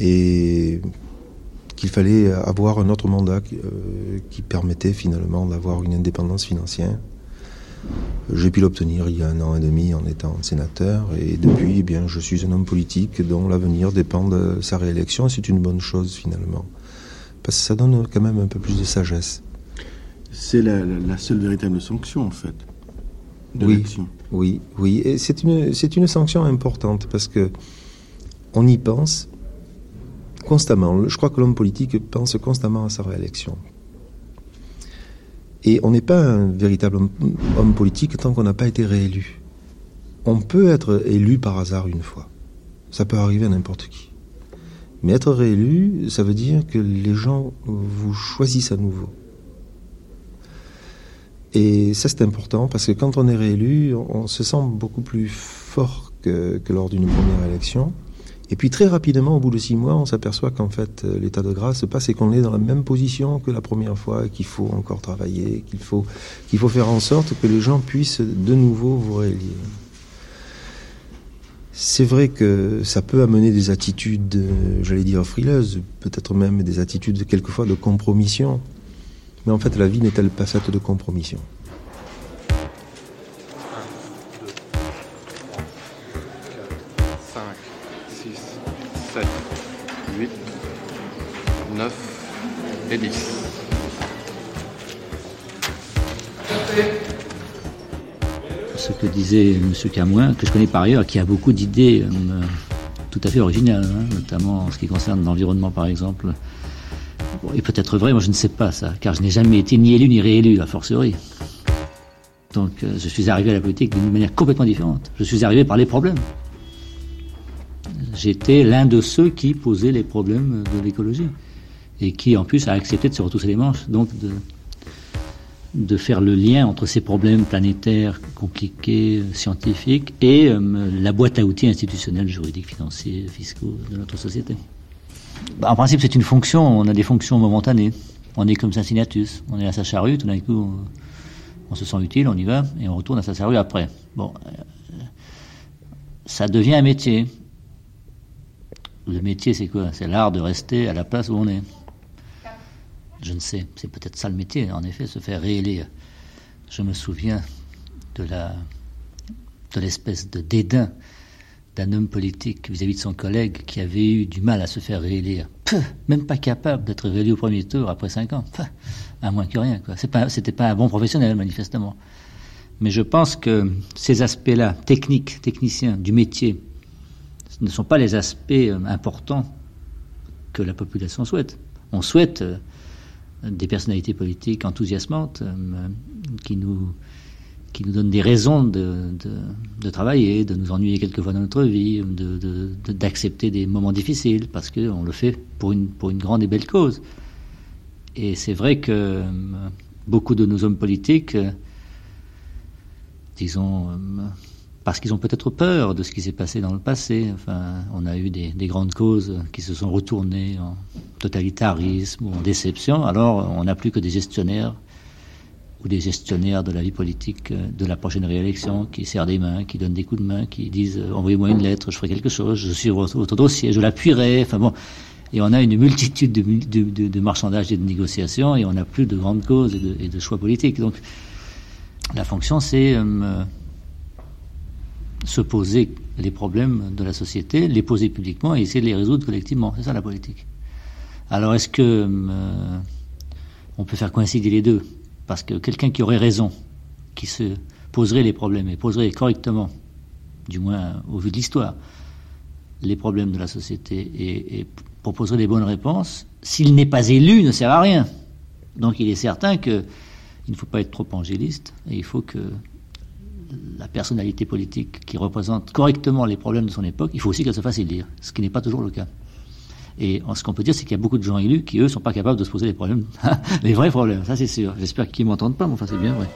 Et qu'il fallait avoir un autre mandat qui, qui permettait finalement d'avoir une indépendance financière. J'ai pu l'obtenir il y a un an et demi en étant sénateur et depuis, eh bien, je suis un homme politique dont l'avenir dépend de sa réélection et c'est une bonne chose finalement. Parce que ça donne quand même un peu plus de sagesse. C'est la, seule véritable sanction, en fait, de oui, oui, oui. Et c'est une, c'est une sanction importante parce que on y pense constamment. Je crois que l'homme politique pense constamment à sa réélection. Et on n'est pas un véritable homme, politique tant qu'on n'a pas été réélu. On peut être élu par hasard une fois. Ça peut arriver à n'importe qui. Mais être réélu, ça veut dire que les gens vous choisissent à nouveau. Et ça, c'est important parce que quand on est réélu, on, se sent beaucoup plus fort que lors d'une première élection. Et puis très rapidement, au bout de six mois, on s'aperçoit qu'en fait, euh, l'état de grâce se passe et qu'on est dans la même position que la première fois, qu'il faut encore travailler, qu'il faut, qu'il faut faire en sorte que les gens puissent de nouveau vous réélire. C'est vrai que ça peut amener des attitudes, euh, j'allais dire frileuses, peut-être même des attitudes quelquefois de compromission. Mais en fait, la vie n'est-elle pas faite de compromission? Et 10. ce que disait M. Camoin, que je connais par ailleurs, qui a beaucoup d'idées euh, tout à fait originales, hein, notamment en ce qui concerne l'environnement par exemple. Et peut-être vrai, moi je ne sais pas ça, car je n'ai jamais été ni élu ni réélu, a fortiori. Donc euh, je suis arrivé à la politique d'une manière complètement différente. Je suis arrivé par les problèmes. J'étais l'un de ceux qui posaient les problèmes de l'écologie et qui en plus a accepté de se retrousser les manches, donc de, faire le lien entre ces problèmes planétaires compliqués, scientifiques, et euh, la boîte à outils institutionnels, juridiques, financiers, fiscaux de notre société. Bah, en principe, c'est une fonction, on a des fonctions momentanées. On est comme Cincinnatus, on est à sa charrue, tout d'un coup, on, on se sent utile, on y va, et on retourne à sa charrue après. Bon, euh, ça devient un métier. Le métier, c'est quoi? C'est l'art de rester à la place où on est. Je ne sais, c'est peut-être ça le métier, en effet, se faire réélire. Je me souviens de la de l'espèce de dédain d'un homme politique vis-à-vis de son collègue qui avait eu du mal à se faire réélire. Même pas capable d'être réélu au premier tour après cinq ans. Peu, à moins que rien. C'est pas, c'était pas un bon professionnel, manifestement. Mais je pense que ces aspects-là, techniques, techniciens, du métier, ce ne sont pas les aspects euh, importants que la population souhaite. On souhaite euh, des personnalités politiques enthousiasmantes euh, qui nous qui nous donnent des raisons de, de, de travailler, de nous ennuyer quelquefois dans notre vie, d'accepter des moments difficiles, parce qu'on le fait pour une, pour une grande et belle cause. Et c'est vrai que euh, beaucoup de nos hommes politiques, euh, disons, parce qu'ils ont peut-être peur de ce qui s'est passé dans le passé. Enfin, on a eu des, des grandes causes qui se sont retournées en totalitarisme ou en déception. Alors, on n'a plus que des gestionnaires ou des gestionnaires de la vie politique euh, de la prochaine réélection qui serrent des mains, qui donnent des coups de main, qui disent euh, envoyez-moi une lettre, je ferai quelque chose, je suis votre, dossier, je l'appuierai. Enfin bon, et on a une multitude de, marchandages et de négociations et on n'a plus de grandes causes et de, et de choix politiques. Donc, la fonction, c'est euh, se poser les problèmes de la société, les poser publiquement et essayer de les résoudre collectivement. C'est ça la politique. Alors est-ce que euh, on peut faire coïncider les deux? Parce que quelqu'un qui aurait raison, qui se poserait les problèmes et poserait correctement, du moins au vu de l'histoire, les problèmes de la société et, proposerait des bonnes réponses, s'il n'est pas élu, ne sert à rien. Donc il est certain que il ne faut pas être trop angéliste et il faut que la personnalité politique qui représente correctement les problèmes de son époque, il faut aussi qu'elle se fasse élire, ce qui n'est pas toujours le cas. Et ce qu'on peut dire, c'est qu'il y a beaucoup de gens élus qui, eux, ne sont pas capables de se poser les problèmes, *laughs* les vrais problèmes, ça c'est sûr. J'espère qu'ils ne m'entendent pas, mais enfin c'est bien vrai.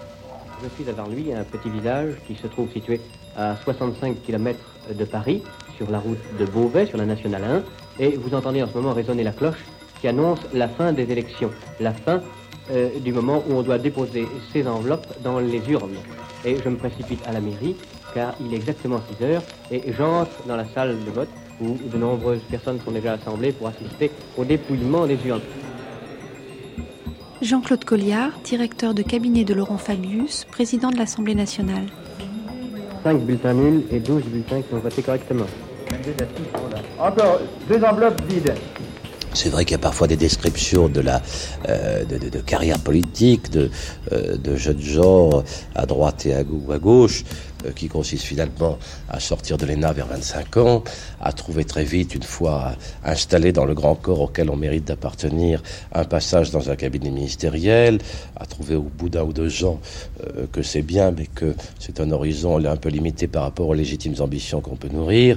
Je suis à Darluy, un petit village qui se trouve situé à 65 km de Paris, sur la route de Beauvais, sur la nationale 1, et vous entendez en ce moment résonner la cloche qui annonce la fin des élections, la fin euh, du moment où on doit déposer ces enveloppes dans les urnes. Et je me précipite à la mairie, car il est exactement 6 heures, et j'entre dans la salle de vote où de nombreuses personnes sont déjà assemblées pour assister au dépouillement des urnes. Jean-Claude Colliard, directeur de cabinet de Laurent Fabius, président de l'Assemblée nationale. 5 bulletins nuls et 12 bulletins qui ont voté correctement. Encore deux enveloppes vides. C'est vrai qu'il y a parfois des descriptions de la euh, de, de, de, carrière politique de, euh, de jeunes gens à droite et à, à gauche euh, qui consistent finalement à sortir de l'ENA vers 25 ans, à trouver très vite, une fois installé dans le grand corps auquel on mérite d'appartenir, un passage dans un cabinet ministériel, à trouver au bout d'un ou deux ans euh, que c'est bien, mais que c'est un horizon un peu limité par rapport aux légitimes ambitions qu'on peut nourrir,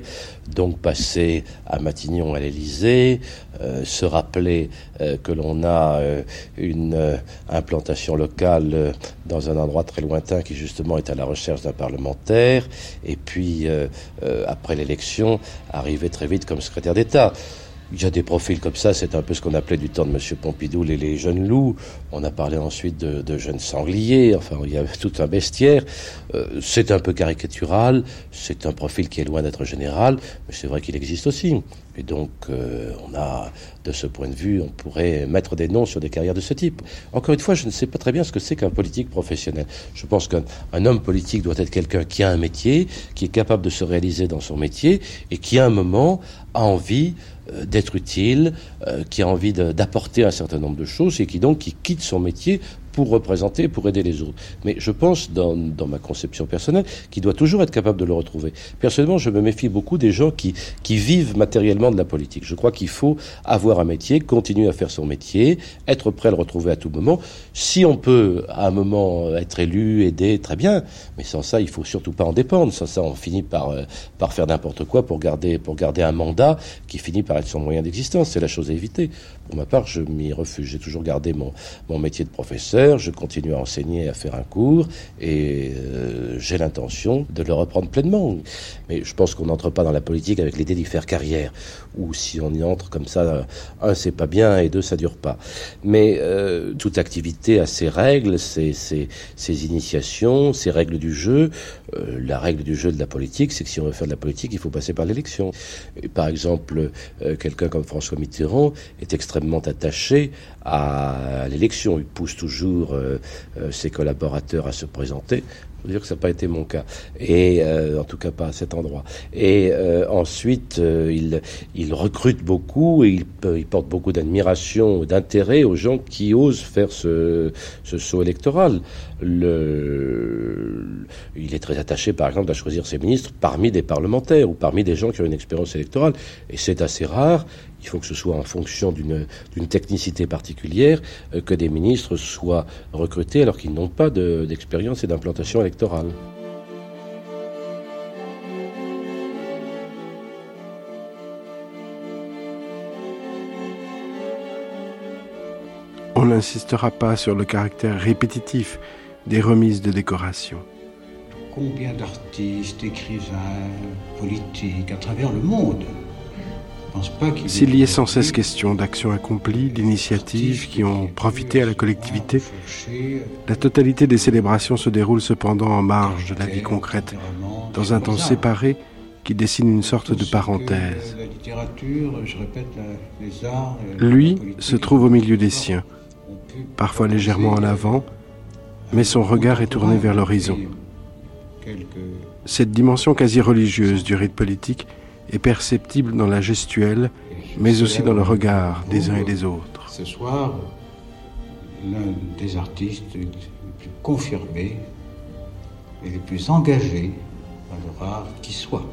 donc passer à Matignon à l'Élysée, euh, se rappeler euh, que l'on a euh, une euh, implantation locale dans un endroit très lointain qui justement est à la recherche d'un parlementaire, et puis après l'élection, arriver très vite comme secrétaire d'État. Il y a des profils comme ça, c'est un peu ce qu'on appelait du temps de M. Pompidou les, les jeunes loups. On a parlé ensuite de, jeunes sangliers, enfin il y a *laughs* tout un bestiaire. Euh, c'est un peu caricatural, c'est un profil qui est loin d'être général, mais c'est vrai qu'il existe aussi. Et donc euh, on a, de ce point de vue, on pourrait mettre des noms sur des carrières de ce type. Encore une fois, je ne sais pas très bien ce que c'est qu'un politique professionnel. Je pense qu'un homme politique doit être quelqu'un qui a un métier, qui est capable de se réaliser dans son métier et qui à un moment a envie euh, d'être utile, euh, qui a envie d'apporter un certain nombre de choses et qui donc qui quitte son métier pour représenter, pour aider les autres. Mais je pense, dans, dans ma conception personnelle, qu'il doit toujours être capable de le retrouver. Personnellement, je me méfie beaucoup des gens qui, qui vivent matériellement de la politique. Je crois qu'il faut avoir un métier, continuer à faire son métier, être prêt à le retrouver à tout moment. Si on peut, à un moment, être élu, aider, très bien. Mais sans ça, il faut surtout pas en dépendre. Sans ça, on finit par, euh, par faire n'importe quoi pour garder, pour garder un mandat qui finit par être son moyen d'existence. C'est la chose à éviter. Pour ma part, je m'y refuse. J'ai toujours gardé mon, mon métier de professeur. Je continue à enseigner, à faire un cours, et euh, j'ai l'intention de le reprendre pleinement. Mais je pense qu'on n'entre pas dans la politique avec l'idée d'y faire carrière. Ou si on y entre comme ça, un, c'est pas bien, et deux, ça dure pas. Mais euh, toute activité a ses règles, ses, ses, ses initiations, ses règles du jeu. Euh, la règle du jeu de la politique, c'est que si on veut faire de la politique, il faut passer par l'élection. Par exemple, euh, quelqu'un comme François Mitterrand est extrêmement attaché à l'élection. Il pousse toujours euh, euh, ses collaborateurs à se présenter. Je veux dire que ça n'a pas été mon cas, et euh, en tout cas pas à cet endroit. Et euh, ensuite, euh, il, il recrute beaucoup et il, porte beaucoup d'admiration, d'intérêt aux gens qui osent faire ce, ce saut électoral. Il est très attaché, par exemple, à choisir ses ministres parmi des parlementaires ou parmi des gens qui ont une expérience électorale, et c'est assez rare. Il faut que ce soit en fonction d'une technicité particulière euh, que des ministres soient recrutés alors qu'ils n'ont pas d'expérience de, et d'implantation électorale. On n'insistera pas sur le caractère répétitif des remises de décoration. Combien d'artistes, écrivains, politiques à travers le monde s'il y est sans cesse question d'actions accomplies, d'initiatives qui ont profité à la collectivité, la totalité des célébrations se déroule cependant en marge de la vie concrète, dans un temps séparé qui dessine une sorte de parenthèse. Lui se trouve au milieu des siens, parfois légèrement en avant, mais son regard est tourné vers l'horizon. Cette dimension quasi religieuse du rite politique est perceptible dans la gestuelle, mais aussi dans le regard des uns et des autres. Ce soir, l'un des artistes les plus confirmés et les plus engagés dans le rare qui soit.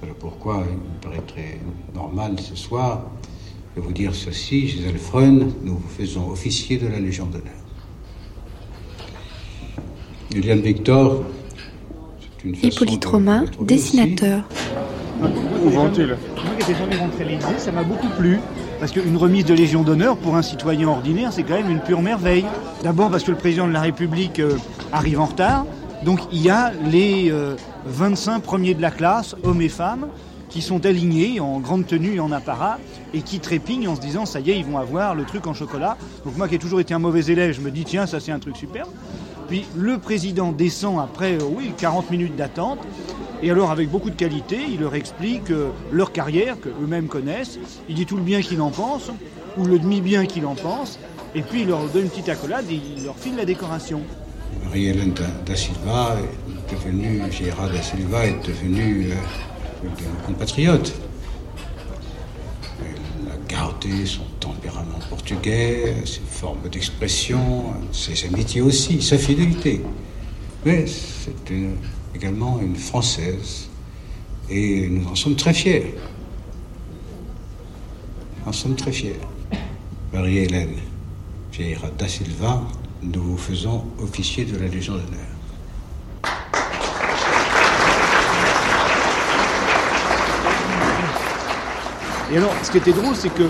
Voilà pourquoi il me paraît très normal ce soir de vous dire ceci. Chez Alfred, nous vous faisons officier de la Légion d'honneur. Julian Victor Hippolyte Romain, dessinateur. Vont-ils Moi qui étais jamais rentré l'Élysée, ça m'a beaucoup plu. Parce qu'une remise de Légion d'honneur pour un citoyen ordinaire, c'est quand même une pure merveille. D'abord parce que le président de la République euh, arrive en retard. Donc il y a les euh, 25 premiers de la classe, hommes et femmes, qui sont alignés en grande tenue et en apparat et qui trépignent en se disant ça y est, ils vont avoir le truc en chocolat. Donc moi qui ai toujours été un mauvais élève, je me dis tiens, ça c'est un truc superbe. Puis le président descend après, euh, oui, 40 minutes d'attente. Et alors, avec beaucoup de qualité, il leur explique euh, leur carrière, qu'eux-mêmes connaissent. Il dit tout le bien qu'il en pense, ou le demi-bien qu'il en pense. Et puis, il leur donne une petite accolade et il leur file la décoration. Marie-Hélène da, Silva est devenue, Gérard da Silva est devenue euh, compatriote. Elle a gardé son tempérament portugais, ses formes d'expression, ses amitiés aussi, sa fidélité. Mais c'est également une Française. Et nous en sommes très fiers. Nous en sommes très fiers. Marie-Hélène Vieira da Silva, nous vous faisons officier de la Légion d'honneur. Et alors, ce qui était drôle, c'est que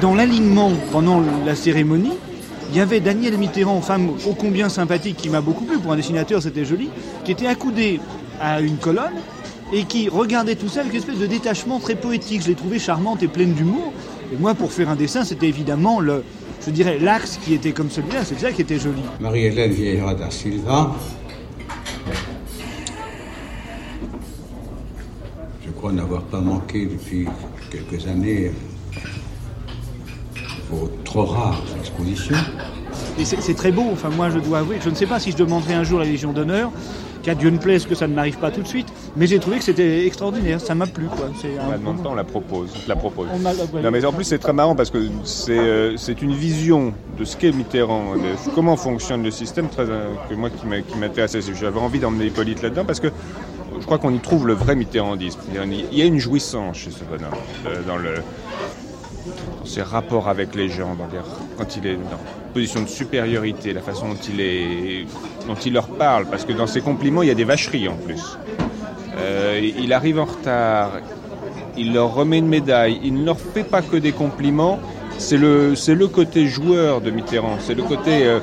dans l'alignement pendant la cérémonie, il y avait Daniel Mitterrand, femme ô combien sympathique, qui m'a beaucoup plu, pour un dessinateur c'était joli, qui était accoudé à une colonne et qui regardait tout ça avec une espèce de détachement très poétique. Je l'ai trouvée charmante et pleine d'humour. Et moi, pour faire un dessin, c'était évidemment le, je dirais, l'axe qui était comme celui-là, c'est ça qui était joli. Marie-Hélène Vieira da Silva, je crois n'avoir pas manqué depuis quelques années vos trop rares expositions. Et c'est très beau, enfin moi je dois avouer, je ne sais pas si je demanderai un jour la Légion d'honneur, qu'à Dieu ne plaise que ça ne m'arrive pas tout de suite, mais j'ai trouvé que c'était extraordinaire, ça m'a plu. Quoi. On un- la demande pas, on la propose. On te la propose. On. Non, mais en plus, c'est très marrant parce que c'est euh, c'est une vision de ce qu'est Mitterrand, de comment fonctionne le système, très, euh, que moi qui m'a- qui m'intéressait. J'avais envie d'emmener Hippolyte là-dedans parce que je crois qu'on y trouve le vrai mitterrandisme. Il y a une jouissance chez ce bonhomme euh, dans le ses rapports avec les gens, quand il est une position de supériorité, la façon dont il, leur parle, parce que dans ses compliments, il y a des vacheries en plus. Euh, il arrive en retard, il leur remet une médaille, il ne leur fait pas que des compliments, c'est le, c'est le côté joueur de Mitterrand, c'est le côté euh,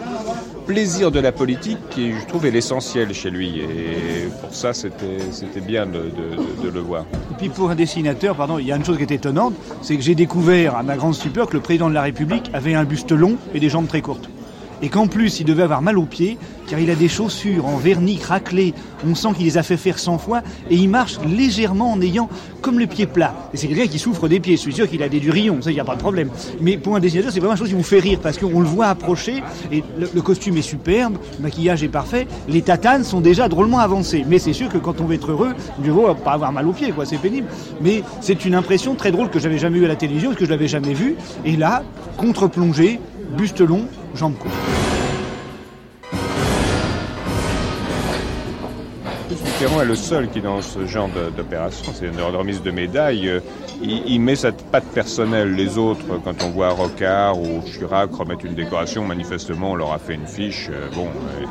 plaisir de la politique qui, je trouve, est l'essentiel chez lui. Et pour ça, c'était, bien de le voir. Et puis pour un dessinateur, pardon, il y a une chose qui est étonnante, c'est que j'ai découvert à ma grande stupeur que le président de la République avait un buste long et des jambes très courtes. Et qu'en plus, il devait avoir mal aux pieds, car il a des chaussures en vernis craquelé. On sent qu'il les a fait faire 100 fois, et il marche légèrement en ayant comme le pied plat. Et c'est quelqu'un qui souffre des pieds. Je suis sûr qu'il a des durillons, ça, il n'y a pas de problème. Mais pour un dessinateur, c'est vraiment une chose qui vous fait rire, parce qu'on le voit approcher, et le, le costume est superbe, le maquillage est parfait, les tatanes sont déjà drôlement avancées. Mais c'est sûr que quand on veut être heureux, mieux vaut pas avoir mal aux pieds, quoi, c'est pénible. Mais c'est une impression très drôle que j'avais jamais eue à la télévision, parce que je l'avais jamais vue. Et là, contre-plongée, buste long, jambes courtes. Mitterrand est le seul qui, dans ce genre d'opération, c'est une remise de médaille, euh, il, met sa patte personnelle. Les autres, quand on voit Rocard ou Chirac remettre une décoration, manifestement, on leur a fait une fiche. euh, bon, euh,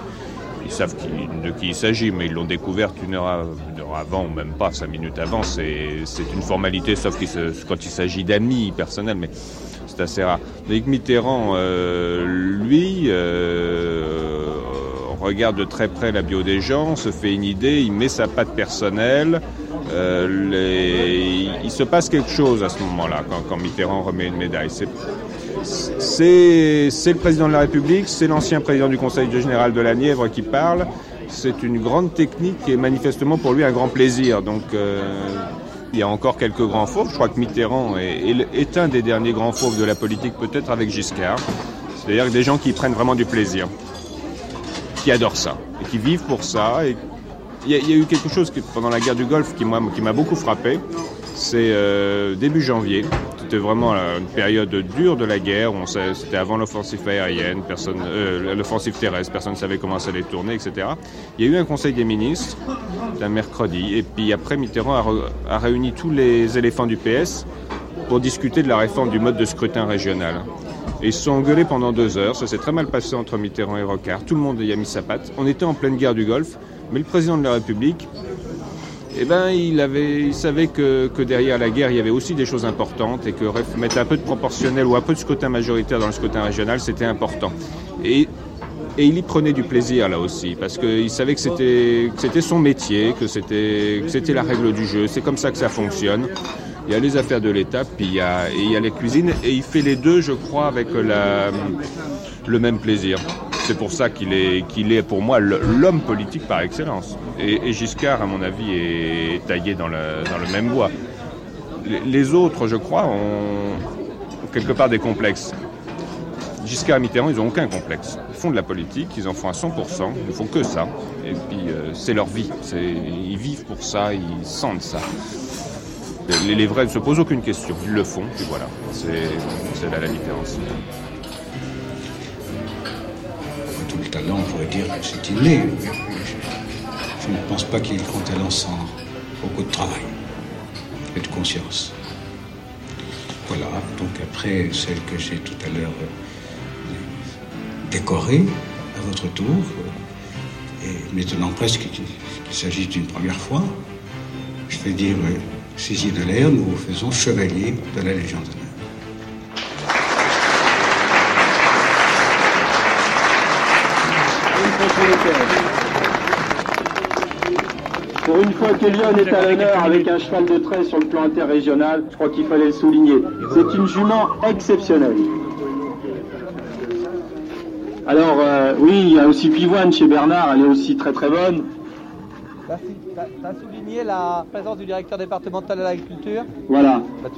ils savent de qui il s'agit, mais ils l'ont découverte une heure, avant, ou même pas cinq minutes avant. C'est une formalité, sauf quand il s'agit d'amis personnels, mais c'est assez rare. Avec Mitterrand, euh, lui, euh, regarde de très près la bio des gens, se fait une idée, il met sa patte personnelle. euh, il se passe quelque chose à ce moment-là, quand, Mitterrand remet une médaille. C'est- le président de la République, c'est l'ancien président du Conseil général de la Nièvre qui parle. C'est une grande technique et manifestement pour lui un grand plaisir. Donc il y a encore quelques grands fauves. Je crois que Mitterrand est, un des derniers grands fauves de la politique, peut-être avec Giscard. C'est-à-dire des gens qui prennent vraiment du plaisir, qui adorent ça et qui vivent pour ça. Il y, a- eu quelque chose pendant la guerre du Golfe qui m'a qui m'a beaucoup frappé. C'est euh, début janvier. C'était vraiment euh, une période dure de la guerre. C'était avant l'offensive aérienne, personne, euh, l'offensive terrestre. Personne ne savait comment ça allait tourner, etc. Il y a eu un conseil des ministres d'un mercredi. Et puis après, Mitterrand a réuni tous les éléphants du PS pour discuter de la réforme du mode de scrutin régional. Et ils se sont engueulés pendant deux heures. Ça s'est très mal passé entre Mitterrand et Rocard. Tout le monde y a mis sa patte. On était en pleine guerre du Golfe. Mais le président de la République, eh ben, il, avait, savait que, derrière la guerre, il y avait aussi des choses importantes et que mettre un peu de proportionnel ou un peu de scrutin majoritaire dans le scrutin régional, c'était important. Et il y prenait du plaisir là aussi, parce qu'il savait que c'était, son métier, que c'était, la règle du jeu, c'est comme ça que ça fonctionne. Il y a les affaires de l'État, puis il y, a, les cuisines, et il fait les deux, je crois, avec le même plaisir. C'est pour ça qu'il est, qu'il est pour moi l'homme politique par excellence. Et, et, Giscard, à mon avis, est taillé dans le, dans le même bois. Les, autres, je crois, ont quelque part des complexes. Giscard et Mitterrand, ils n'ont aucun complexe. Ils font de la politique, ils en font à 100%, ils ne font que ça. Et puis, euh, c'est leur vie. Ils vivent pour ça, ils sentent ça. Les, les, vrais ne se posent aucune question, ils le font, puis voilà. C'est là la différence. Talent, on pourrait dire que c'est inné. Je ne pense pas qu'il y ait grand sans beaucoup de travail et de conscience. Voilà, donc après celle que j'ai tout à l'heure décorée à votre tour, et maintenant presque qu'il s'agit d'une première fois, je vais dire saisi de l'air, nous vous faisons chevalier de la Légion d'honneur. Pour une fois que Lyon est à l'honneur avec un cheval de trait sur le plan interrégional, je crois qu'il fallait le souligner. C'est une jument exceptionnelle. Alors, euh, oui, il y a aussi Pivoine chez Bernard, elle est aussi très très bonne. Tu as souligné la présence du directeur départemental de l'agriculture Voilà. Bah,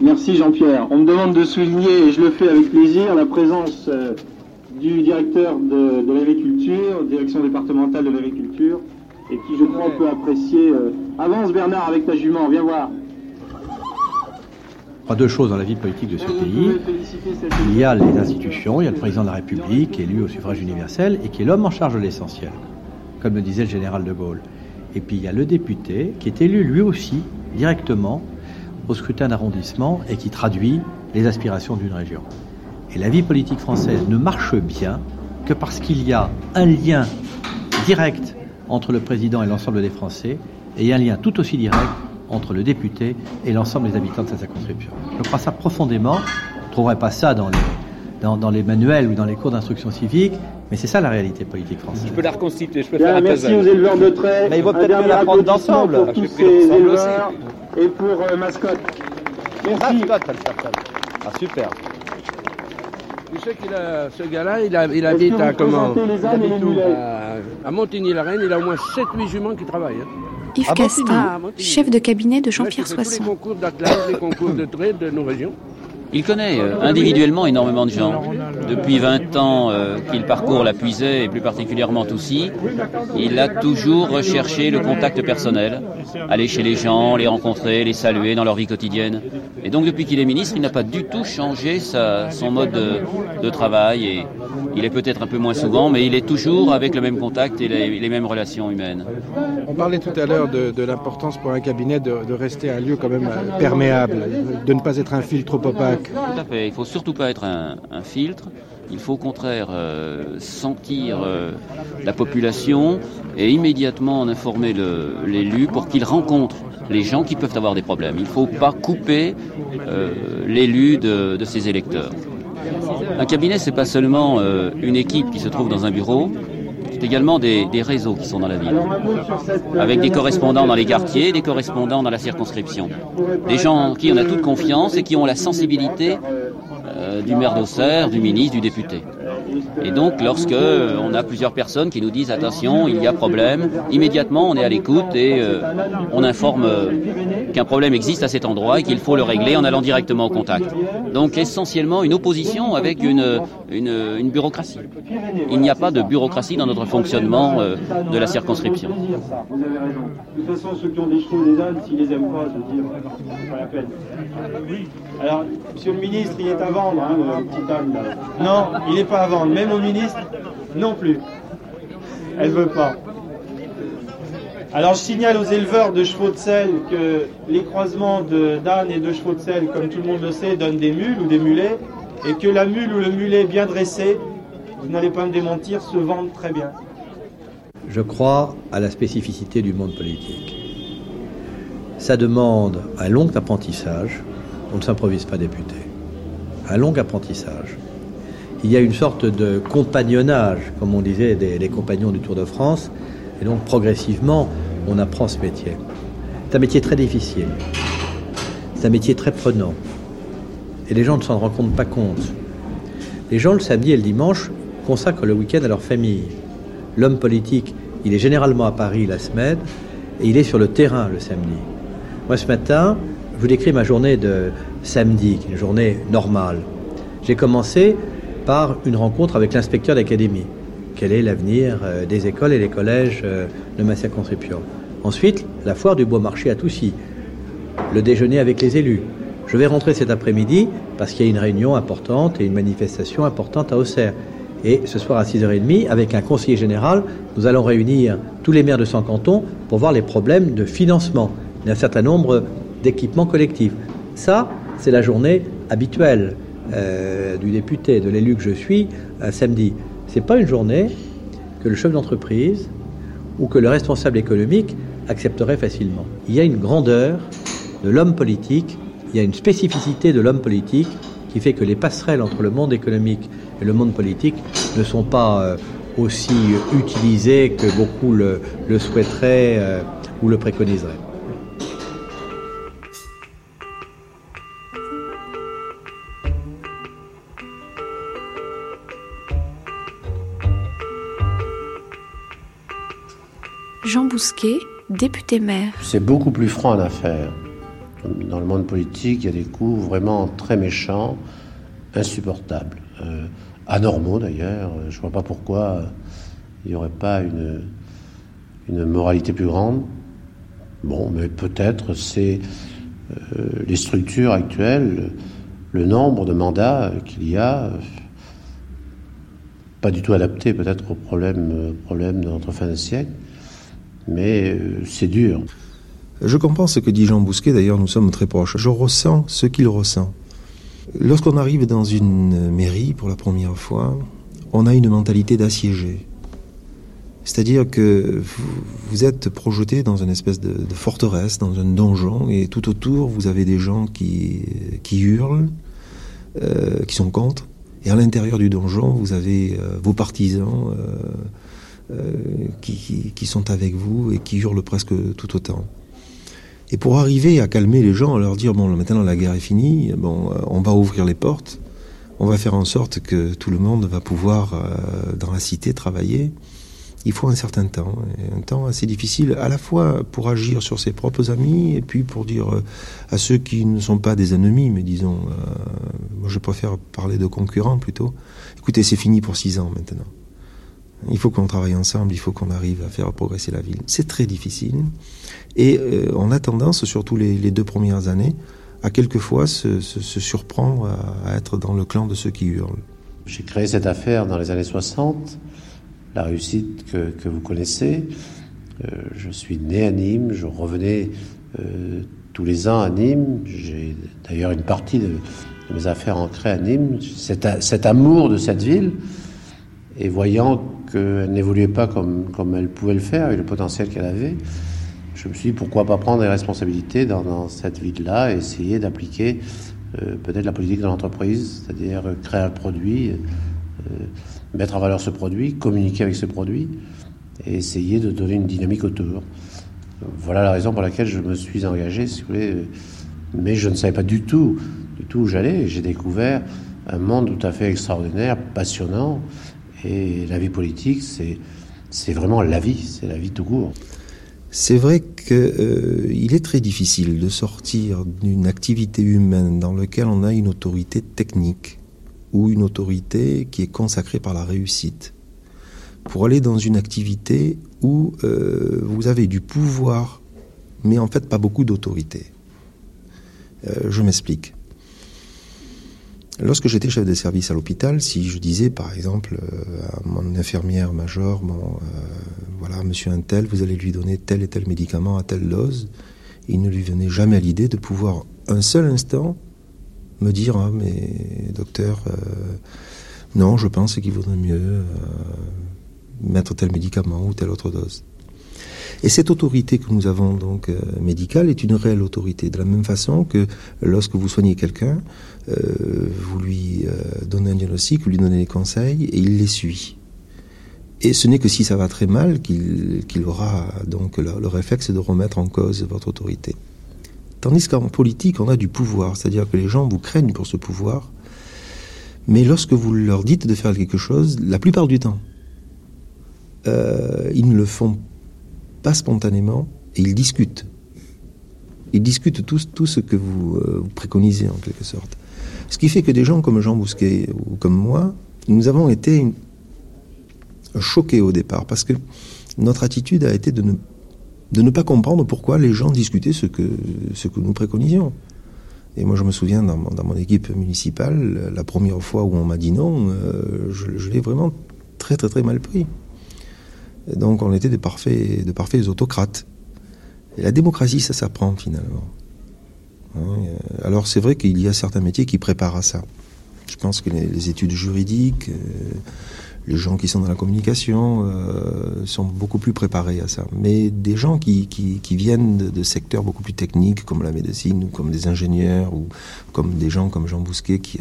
Merci Jean-Pierre. On me demande de souligner, et je le fais avec plaisir, la présence euh, du directeur de, de l'agriculture, direction départementale de l'agriculture, et qui, je crois, peut apprécier. Euh, avance Bernard avec ta jument, viens voir. Il y a deux choses dans la vie politique de ce pays. Il y a les institutions, il y a le président de la République, élu au suffrage universel, et qui est l'homme en charge de l'essentiel, comme le disait le général de Gaulle. Et puis il y a le député, qui est élu lui aussi directement au scrutin d'arrondissement et qui traduit les aspirations d'une région. Et la vie politique française ne marche bien que parce qu'il y a un lien direct entre le président et l'ensemble des Français, et un lien tout aussi direct entre le député et l'ensemble des habitants de sa circonscription. Je crois ça profondément. On ne trouverait pas ça dans les, dans, dans, les manuels ou dans les cours d'instruction civique, mais c'est ça la réalité politique française. Je peux la reconstituer, je peux Bien, faire un merci aux éleveurs de trait. Mais il vaut Un peut-être mieux la prendre d'ensemble. Pour Ah, tous ces éleveurs et pour euh, Mascotte. Merci. Ah, super. Tu sais qu'il a, ce gars-là, il, a, il habite à comment il habite où à, à Montigny-la-Reine, il a au moins 7-8 juments qui travaillent. hein. Yves Ah, Castin. Ah, chef de cabinet de Jean-Pierre qui fait tous Soisson. les concours d'athlètes, les concours de trail de nos régions. Il connaît euh, individuellement énormément de gens. Depuis 20 ans euh, qu'il parcourt la Puisée et plus particulièrement Toussy, il a toujours recherché le contact personnel, aller chez les gens, les rencontrer, les saluer dans leur vie quotidienne. Et donc depuis qu'il est ministre, il n'a pas du tout changé sa, son mode de, travail il est peut-être un peu moins souvent, mais il est toujours avec le même contact et les, mêmes relations humaines. On parlait tout à l'heure de, l'importance pour un cabinet de, rester un lieu quand même euh, perméable, de ne pas être un filtre trop opaque. Tout à fait. Il faut surtout pas être un, filtre. Il faut au contraire euh, sentir euh, la population et immédiatement en informer l'élu pour qu'il rencontre les gens qui peuvent avoir des problèmes. Il ne faut pas couper euh, l'élu de, de ses électeurs. Un cabinet, c'est pas seulement une équipe qui se trouve dans un bureau, c'est également des, réseaux qui sont dans la ville, avec des correspondants dans les quartiers, des correspondants dans la circonscription, des gens en qui on a toute confiance et qui ont la sensibilité euh, du maire d'Auxerre, du ministre, du député. Et donc, lorsque euh, on a plusieurs personnes qui nous disent attention, il y a problème, immédiatement on est à l'écoute et euh, on informe euh, qu'un problème existe à cet endroit et qu'il faut le régler en allant directement au contact. Donc, essentiellement une opposition avec une, une, une bureaucratie. Il n'y a pas de bureaucratie dans notre fonctionnement euh, de la circonscription. Vous avez raison. De toute façon, ceux qui ont des chevaux, des ânes, s'ils les aiment pas, je veux dire, c'est pas la peine. Alors, monsieur le ministre, il est à vendre, hein, le petit âne, là. Non, il n'est pas à vendre. Même au ministre, non plus. Elle veut pas. Alors, je signale aux éleveurs de chevaux de sel que les croisements d'ânes et de chevaux de sel, comme tout le monde le sait, donnent des mules ou des mulets, et que la mule ou le mulet bien dressé, vous n'allez pas me démentir, se vendent très bien. Je crois à la spécificité du monde politique. Ça demande un long apprentissage. On ne s'improvise pas député. Un long apprentissage. Il y a une sorte de compagnonnage, comme on disait, des, compagnons du Tour de France. Et donc, progressivement, on apprend ce métier. C'est un métier très difficile. C'est un métier très prenant. Et les gens ne s'en rendent pas compte. Les gens, le samedi et le dimanche, consacrent le week-end à leur famille. L'homme politique, il est généralement à Paris la semaine et il est sur le terrain le samedi. Moi, ce matin, je vous décris ma journée de samedi, qui est une journée normale. J'ai commencé par une rencontre avec l'inspecteur d'académie. Quel est l'avenir euh, des écoles et des collèges euh, de ma circonscription Ensuite, la foire du Bois Marché à Toussy. Le déjeuner avec les élus. Je vais rentrer cet après-midi parce qu'il y a une réunion importante et une manifestation importante à Auxerre. Et ce soir à 6h30, avec un conseiller général, nous allons réunir tous les maires de 100 cantons pour voir les problèmes de financement d'un certain nombre d'équipements collectifs. Ça, c'est la journée habituelle euh, du député, de l'élu que je suis, un samedi. Ce n'est pas une journée que le chef d'entreprise ou que le responsable économique accepterait facilement. Il y a une grandeur de l'homme politique il y a une spécificité de l'homme politique qui fait que les passerelles entre le monde économique et le monde politique ne sont pas euh, aussi utilisées que beaucoup le, souhaiteraient euh, ou le préconiseraient. Bousquet, député maire. C'est beaucoup plus franc à l'affaire dans le monde politique, il y a des coups vraiment très méchants, insupportables, euh, anormaux d'ailleurs. Je ne vois pas pourquoi il n'y aurait pas une, moralité plus grande. Bon, mais peut-être c'est euh, les structures actuelles, le nombre de mandats qu'il y a, pas du tout adapté peut-être aux problèmes, problèmes de notre fin de siècle, mais euh, c'est dur. Je comprends ce que dit Jean Bousquet, d'ailleurs nous sommes très proches. Je ressens ce qu'il ressent. Lorsqu'on arrive dans une mairie pour la première fois, on a une mentalité d'assiégé. C'est-à-dire que vous, êtes projeté dans une espèce de, forteresse, dans un donjon, et tout autour, vous avez des gens qui, qui hurlent, euh, qui sont contre. Et à l'intérieur du donjon, vous avez euh, vos partisans qui, qui, sont avec vous et qui hurlent presque tout autant. Et pour arriver à calmer les gens, à leur dire bon, maintenant la guerre est finie, bon, euh, on va ouvrir les portes, on va faire en sorte que tout le monde va pouvoir euh, dans la cité travailler. Il faut un certain temps, un temps assez difficile, à la fois pour agir sur ses propres amis et puis pour dire euh, à ceux qui ne sont pas des ennemis, mais disons, moi je préfère parler de concurrents plutôt. Écoutez, c'est fini pour six ans maintenant. Il faut qu'on travaille ensemble, il faut qu'on arrive à faire progresser la ville. C'est très difficile. Et euh, on a tendance, surtout les, deux premières années, à quelquefois se, se, surprendre à, être dans le clan de ceux qui hurlent. J'ai créé cette affaire dans les années 60, la réussite que, vous connaissez. Euh, je suis né à Nîmes, je revenais euh, tous les ans à Nîmes. J'ai d'ailleurs une partie de, mes affaires ancrées à Nîmes. Cet amour de cette ville, et voyant qu'elle n'évoluait pas comme, comme elle pouvait le faire, avec le potentiel qu'elle avait, je me suis dit pourquoi pas prendre des responsabilités dans, cette ville-là et essayer d'appliquer euh, peut-être la politique de l'entreprise, c'est-à-dire créer un produit, euh, mettre en valeur ce produit, communiquer avec ce produit et essayer de donner une dynamique autour. Voilà la raison pour laquelle je me suis engagé, si vous voulez, mais je ne savais pas du tout, du tout où j'allais. J'ai découvert un monde tout à fait extraordinaire, passionnant, et la vie politique, c'est, vraiment la vie, c'est la vie tout court. C'est vrai qu'il euh, est très difficile de sortir d'une activité humaine dans laquelle on a une autorité technique ou une autorité qui est consacrée par la réussite pour aller dans une activité où euh, vous avez du pouvoir mais en fait pas beaucoup d'autorité. Euh, je m'explique. Lorsque j'étais chef de service à l'hôpital, si je disais par exemple euh, à mon infirmière major, bon, euh, voilà, monsieur un tel, vous allez lui donner tel et tel médicament à telle dose, il ne lui venait jamais à l'idée de pouvoir un seul instant me dire, ah, mais docteur, euh, non, je pense qu'il vaudrait mieux mettre tel médicament ou telle autre dose. Et cette autorité que nous avons donc euh, médicale est une réelle autorité. De la même façon que lorsque vous soignez quelqu'un, euh, vous lui euh, donnez un diagnostic, vous lui donnez des conseils et il les suit. Et ce n'est que si ça va très mal qu'il aura donc le, le réflexe de remettre en cause votre autorité. Tandis qu'en politique, on a du pouvoir, c'est-à-dire que les gens vous craignent pour ce pouvoir, mais lorsque vous leur dites de faire quelque chose, la plupart du temps, ils ne le font pas spontanément et ils discutent. Ils discutent tout, tout ce que vous, euh, vous, préconisez en quelque sorte. Ce qui fait que des gens comme Jean Bousquet ou comme moi, nous avons été choqués au départ parce que notre attitude a été de ne, de ne pas comprendre pourquoi les gens discutaient ce que, ce que nous préconisions. Et moi, je me souviens dans, dans mon équipe municipale, la première fois où on m'a dit non, euh, je, je l'ai vraiment très très très mal pris. Donc, on était des parfaits, de parfaits autocrates. Et la démocratie, ça s'apprend finalement. Hein, alors, c'est vrai qu'il y a certains métiers qui préparent à ça. Je pense que les, les études juridiques, euh, les gens qui sont dans la communication euh, sont beaucoup plus préparés à ça. Mais des gens qui, viennent de, secteurs beaucoup plus techniques, comme la médecine, ou comme des ingénieurs, ou comme des gens comme Jean Bousquet, qui,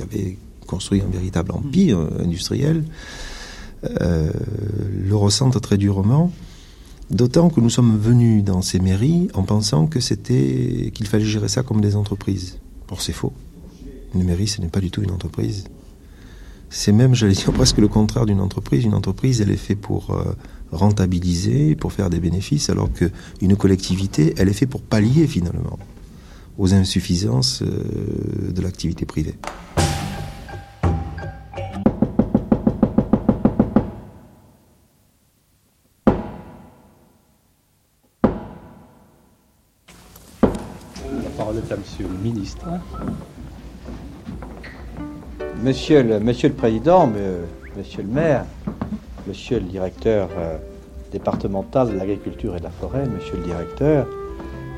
avait construit un véritable empire industriel, euh, le ressentent très durement. D'autant que nous sommes venus dans ces mairies en pensant que c'était qu'il fallait gérer ça comme des entreprises. Or, c'est faux. Une mairie, ce n'est pas du tout une entreprise. C'est même, j'allais dire, *laughs* presque le contraire d'une entreprise. Une entreprise, elle est faite pour euh, rentabiliser, pour faire des bénéfices, alors qu'une collectivité, elle est faite pour pallier finalement aux insuffisances euh, de l'activité privée. Monsieur le ministre. Monsieur le, Président, Monsieur le maire, Monsieur le directeur euh, départemental de l'agriculture et de la forêt, Monsieur le directeur,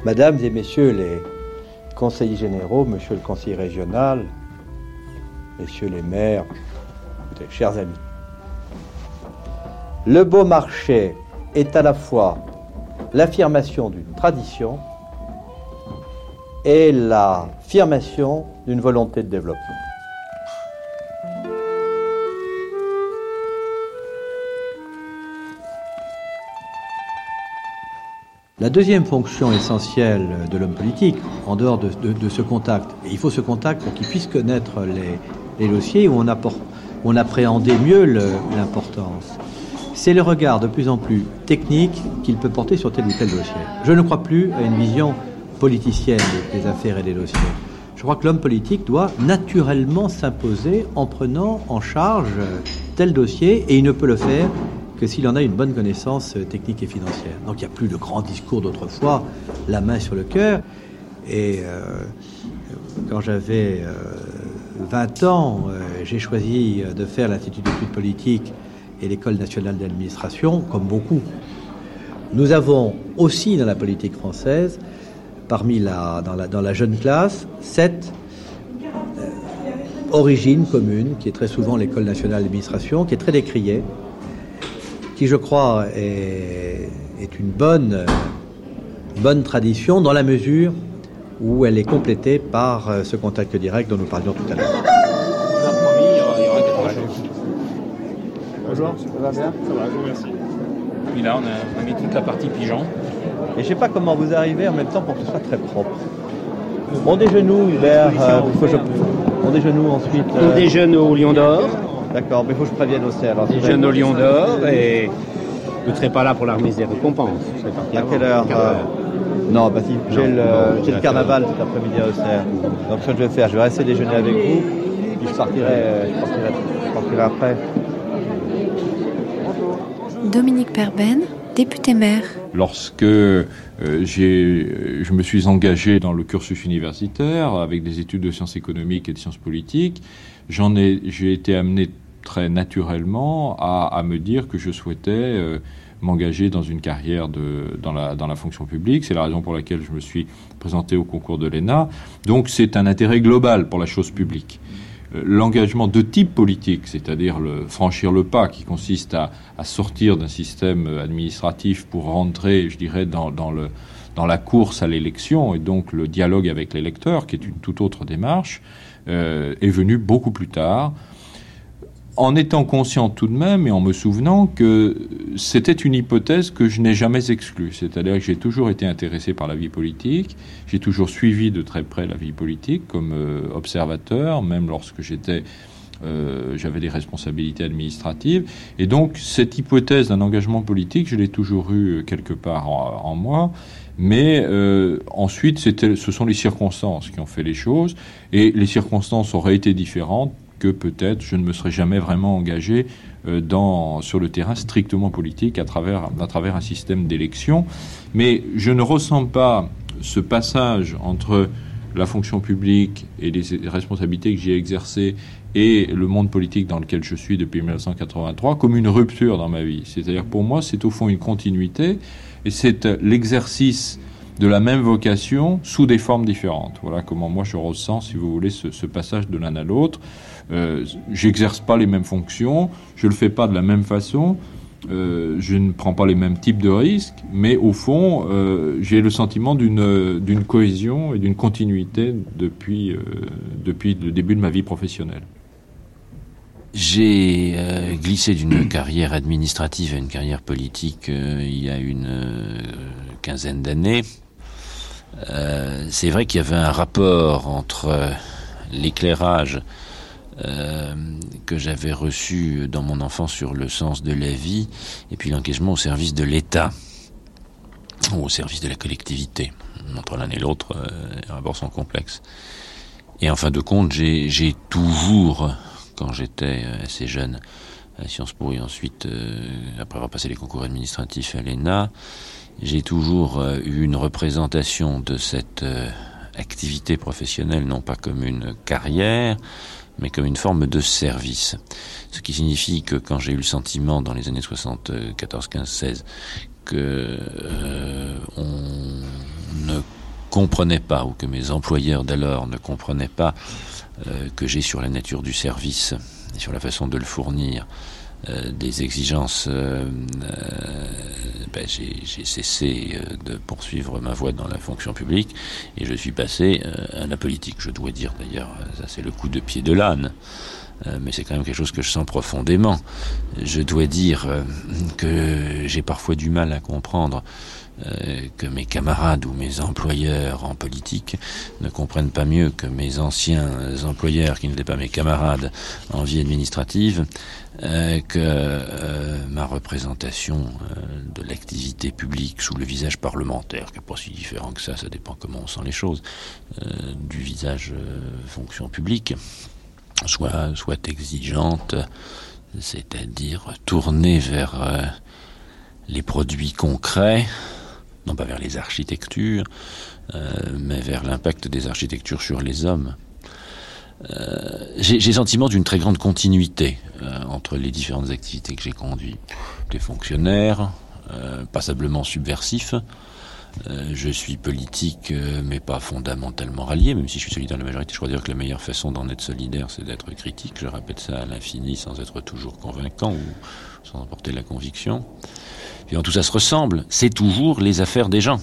Mesdames et Messieurs les conseillers généraux, Monsieur le conseiller régional, Messieurs les maires, chers amis, le beau marché est à la fois l'affirmation d'une tradition et l'affirmation d'une volonté de développement. La deuxième fonction essentielle de l'homme politique, en dehors de, ce contact, et il faut ce contact pour qu'il puisse connaître les, dossiers où on, on appréhendait mieux l'importance, c'est le regard de plus en plus technique qu'il peut porter sur tel ou tel dossier. Je ne crois plus à une vision politicienne des affaires et des dossiers. Je crois que l'homme politique doit naturellement s'imposer en prenant en charge tel dossier, et il ne peut le faire que s'il en a une bonne connaissance technique et financière. Donc il n'y a plus de grands discours d'autrefois, la main sur le cœur. Et euh, quand j'avais euh, 20 ans, euh, j'ai choisi de faire l'Institut d'études politiques et l'École nationale d'administration, comme beaucoup. Nous avons aussi dans la politique française, parmi la, dans, la, dans la jeune classe, cette origine commune, qui est très souvent l'École nationale d'administration, qui est très décriée, qui je crois est, une bonne, tradition dans la mesure où elle est complétée par ce contact direct dont nous parlions tout à l'heure. Bonjour, ça va Ça va, je vous on a, mis la partie pigeon. Et je sais pas comment vous arrivez en même temps pour que ce soit très propre. On déjeune Hubert euh, je... On déjeune ensuite euh... On déjeune au Lion d'Or. D'accord, mais il faut que je prévienne aussi. Alors, on déjeune au Lion d'Or et vous ne serez pas là pour la remise des récompenses. À quelle heure, euh... Non, bah si, j'ai le, non, le carnaval cet après-midi à Auxerre. Donc ce que je vais faire, je vais rester déjeuner avec vous, puis je partirai, je partirai, je partirai après. Dominique Perben, Lorsque euh, je me suis engagé dans le cursus universitaire avec des études de sciences économiques et de sciences politiques, j'en ai, j'ai été amené très naturellement à, à, me dire que je souhaitais euh, m'engager dans une carrière de, dans, la, dans la fonction publique. C'est la raison pour laquelle je me suis présenté au concours de l'ENA. Donc c'est un intérêt global pour la chose publique. Euh, l'engagement de type politique, c'est-à-dire le, franchir le pas qui consiste à, sortir d'un système administratif pour rentrer, je dirais, dans la course à l'élection et donc le dialogue avec l'électeur, qui est une toute autre démarche, euh, est venu beaucoup plus tard en étant conscient tout de même et en me souvenant que c'était une hypothèse que je n'ai jamais exclue. C'est-à-dire que j'ai toujours été intéressé par la vie politique, j'ai toujours suivi de très près la vie politique comme euh, observateur, même lorsque j'étais euh, j'avais des responsabilités administratives. Et donc, cette hypothèse d'un engagement politique, je l'ai toujours eu quelque part en, moi. Mais euh, ensuite, ce sont les circonstances qui ont fait les choses. Et les circonstances auraient été différentes que peut-être je ne me serais jamais vraiment engagé euh, dans, sur le terrain strictement politique à travers, à travers un système d'élection. Mais je ne ressens pas ce passage entre la fonction publique et les responsabilités que j'ai exercées et le monde politique dans lequel je suis depuis 1983 comme une rupture dans ma vie. C'est-à-dire pour moi, c'est au fond une continuité et c'est l'exercice de la même vocation sous des formes différentes. Voilà comment moi je ressens, si vous voulez, ce, ce passage de l'un à l'autre. Euh, j'exerce pas les mêmes fonctions, je le fais pas de la même façon, euh, je ne prends pas les mêmes types de risques, mais au fond, euh, j'ai le sentiment d'une cohésion et d'une continuité depuis, depuis le début de ma vie professionnelle. J'ai glissé d'une *clears throat* carrière administrative à une carrière politique il y a une quinzaine d'années. C'est vrai qu'il y avait un rapport entre l'éclairage euh, que j'avais reçu dans mon enfance sur le sens de la vie, et puis l'engagement au service de l'État, ou au service de la collectivité. Entre l'un et l'autre, euh, les rapports sont complexes. Et en fin de compte, j'ai toujours, quand j'étais euh, assez jeune, à Sciences Po et ensuite, après avoir passé les concours administratifs à l'ENA, j'ai toujours eu une représentation de cette activité professionnelle, non pas comme une carrière, mais comme une forme de service. Ce qui signifie que quand j'ai eu le sentiment dans les années 74, 15, 16 que euh, on ne comprenait pas ou que mes employeurs d'alors ne comprenaient pas euh, que j'ai sur la nature du service et sur la façon de le fournir euh, des exigences, euh, euh, ben, j'ai cessé de poursuivre ma voie dans la fonction publique et je suis passé à la politique. Je dois dire d'ailleurs, ça c'est le coup de pied de l'âne. mais c'est quand même quelque chose que je sens profondément. Je dois dire que j'ai parfois du mal à comprendre que mes camarades ou mes employeurs en politique ne comprennent pas mieux que mes anciens employeurs qui n'étaient pas mes camarades en vie administrative, euh, que euh, ma représentation de l'activité publique sous le visage parlementaire, qui n'est pas si différent que ça, ça dépend comment on sent les choses, du visage fonction publique, soit, soit exigeante, c'est-à-dire tournée vers les produits concrets, non pas vers les architectures, euh, mais vers l'impact des architectures sur les hommes. Euh, j'ai sentiment d'une très grande continuité euh, entre les différentes activités que j'ai conduites. Des fonctionnaires, passablement subversifs. je suis politique, mais pas fondamentalement rallié, même si je suis solidaire de la majorité. Je crois dire que la meilleure façon d'en être solidaire, c'est d'être critique. Je répète ça à l'infini sans être toujours convaincant ou sans apporter la conviction tout ça se ressemble, c'est toujours les affaires des gens.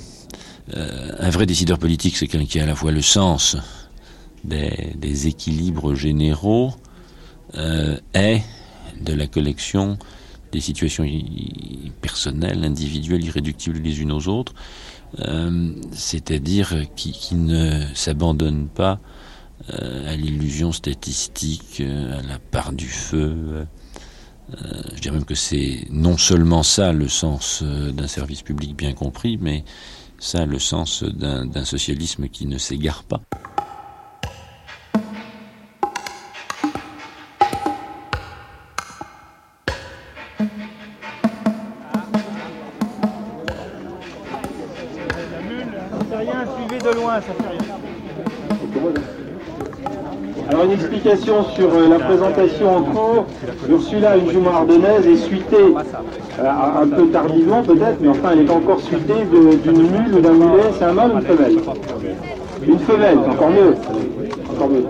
Euh, un vrai décideur politique, c'est quelqu'un qui a à la fois le sens des, équilibres généraux euh, et de la collection des situations personnelles, individuelles, irréductibles les unes aux autres, euh, c'est-à-dire qui, ne s'abandonne pas à l'illusion statistique, à la part du feu, euh, je dirais même que c'est non seulement ça le sens euh, d'un service public bien compris, mais ça le sens d'un socialisme qui ne s'égare pas. Sur euh, la présentation en cours. Ursula, une jument ardennaise, est suitée euh, un peu tardivement peut-être, mais enfin elle est encore suitée d'une mule ou d'un mulet. C'est un mâle ou une femelle? Une femelle, encore mieux. Encore mieux.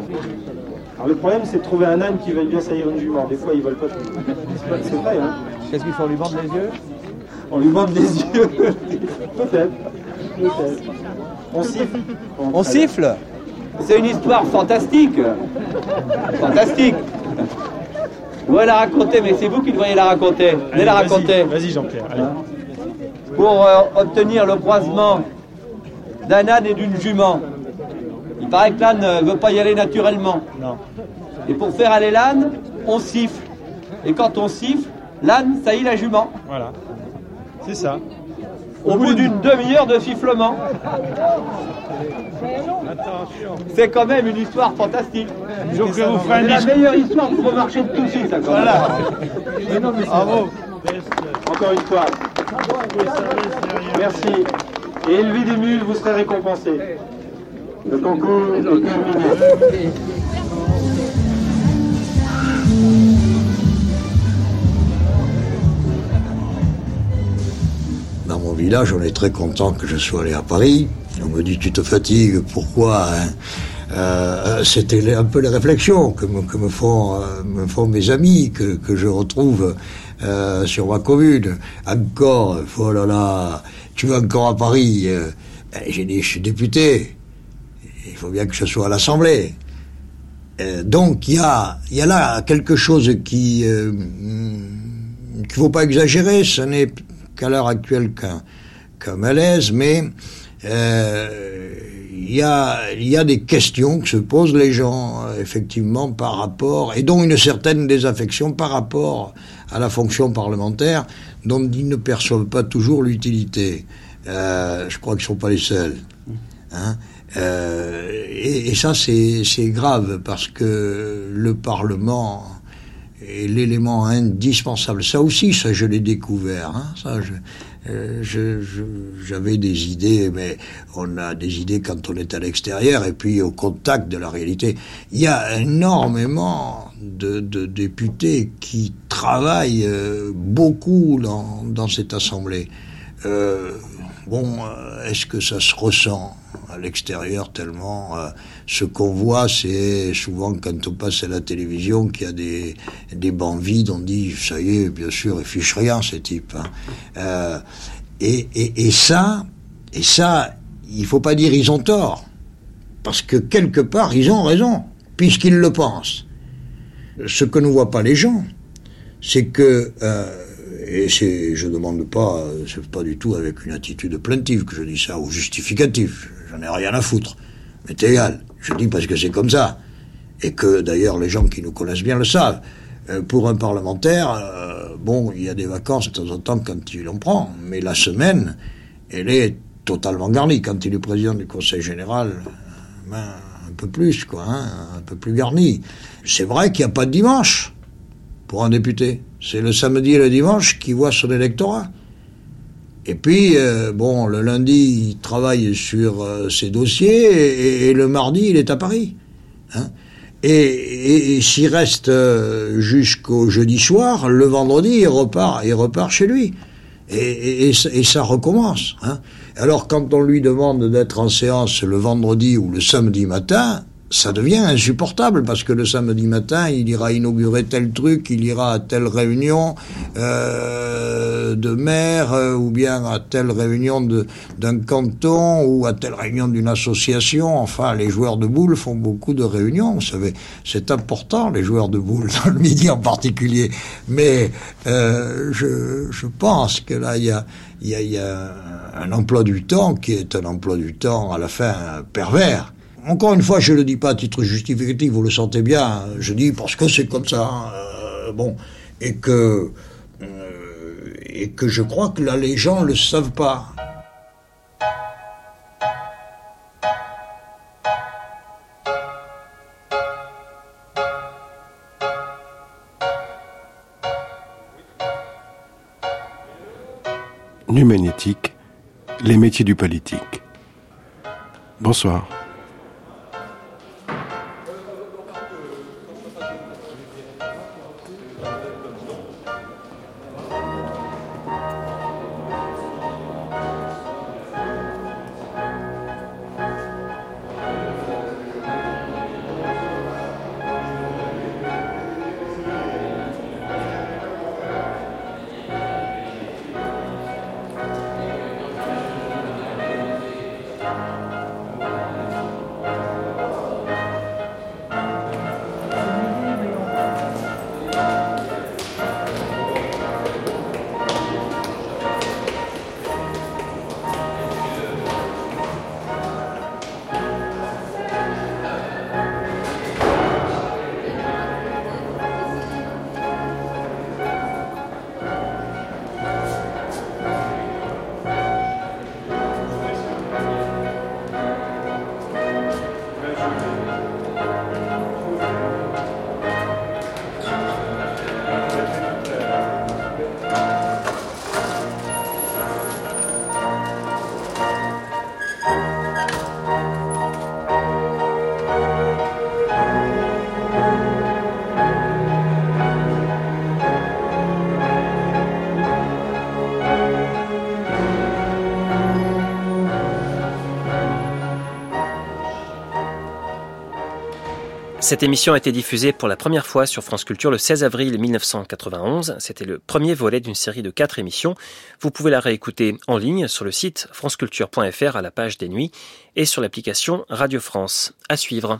Alors le problème, c'est de trouver un âne qui veuille bien saillir une jument. Des fois, ils veulent pas tout. C'est pas- vrai, hein Qu'est-ce qu'il faut on lui bande les yeux? On lui bande les *laughs* yeux. Peut-être. Peut-être. On siffle. On siffle? C'est une histoire fantastique. Fantastique. Vous la raconter, mais c'est vous qui devriez la raconter. Venez la Allez, vas-y, raconter. Vas-y, Jean-Pierre. allez. Pour euh, obtenir le croisement d'un âne et d'une jument, il paraît que l'âne ne veut pas y aller naturellement. Non. Et pour faire aller l'âne, on siffle. Et quand on siffle, l'âne saillit la jument. Voilà. C'est ça. Au bout d'une demi-heure de sifflement. C'est quand même une histoire fantastique. Vous C'est la meilleure histoire pour remarcher de tout de suite, ça, quand même. Voilà. Bravo. Encore une fois. Merci. Et élevez des mules, vous serez récompensés. Le concours est terminé. Mon village, on est très content que je sois allé à Paris. On me dit, tu te fatigues, pourquoi hein Euh, C'était un peu les réflexions que me, font, euh, me font mes amis, que, je retrouve euh, sur ma commune. Encore, oh là là, tu vas encore à Paris Euh, ben, J'ai dit, je suis député. Il faut bien que je sois à l'Assemblée. Euh, donc il y a, là quelque chose qui euh, qu'il ne faut pas exagérer. Ce n'est qu'à l'heure actuelle qu'un qu'un malaise, mais euh, il y, a, y a des questions que se posent les gens, euh, effectivement, par rapport, et dont une certaine désaffection par rapport à la fonction parlementaire, dont ils ne perçoivent pas toujours l'utilité. Euh, je crois qu'ils ne sont pas les seuls. Hein et, et ça, c'est grave, parce que le Parlement est l'élément indispensable. Ça aussi, ça, je l'ai découvert. Hein, ça, euh, je- j'avais des idées, mais on a des idées quand on est à l'extérieur et puis au contact de la réalité. Il y a énormément de, de députés qui travaillent euh, beaucoup dans, dans cette assemblée. Euh, bon, euh, est-ce que ça se ressent à l'extérieur tellement euh, ce qu'on voit, c'est souvent quand on passe à la télévision qu'il y a des, des bancs vides, on dit ça y est, bien sûr, ils fichent rien ces types. hein. Euh, et, et, et ça, et ça, il faut pas dire ils ont tort, parce que quelque part ils ont raison, puisqu'ils le pensent. Ce que ne voient pas les gens, c'est que euh, et je demande pas, c'est pas du tout avec une attitude plaintive que je dis ça, ou justificatif. J'en ai rien à foutre. Mais c'est égal. Je dis parce que c'est comme ça. Et que d'ailleurs les gens qui nous connaissent bien le savent. Euh, pour un parlementaire, euh, bon, il y a des vacances de temps en temps quand il en prend, mais la semaine, elle est totalement garnie. Quand il est président du Conseil général, euh, ben, un peu plus, quoi, hein, un peu plus garni. C'est vrai qu'il n'y a pas de dimanche pour un député. C'est le samedi et le dimanche qui voit son électorat. Et puis, euh, bon, le lundi, il travaille sur euh, ses dossiers et, le mardi, il est à Paris. Hein. Et, et- s'il reste euh, jusqu'au jeudi soir, le vendredi, il repart, il repart chez lui. Et ça recommence. Hein. Alors, quand on lui demande d'être en séance le vendredi ou le samedi matin, ça devient insupportable parce que le samedi matin, il ira inaugurer tel truc, il ira à telle réunion euh, de maire euh, ou bien à telle réunion d'un canton ou à telle réunion d'une association. Enfin, les joueurs de boules font beaucoup de réunions, vous savez. C'est important, les joueurs de boules, *laughs* dans le midi en particulier. Mais euh, je, je pense que là, il y a, il y, il y a un emploi du temps qui est un emploi du temps à la fin pervers. Encore une fois, je ne le dis pas à titre justificatif, vous le sentez bien. Je dis parce que c'est comme ça. hein, euh, bon, et que euh, et que je crois que là, les gens le savent pas. Nu magnétique, les métiers du politique. Bonsoir. Cette émission a été diffusée pour la première fois sur France Culture le 16 avril 1991. C'était le premier volet d'une série de quatre émissions. Vous pouvez la réécouter en ligne sur le site franceculture.fr à la page des nuits et sur l'application Radio France. À suivre.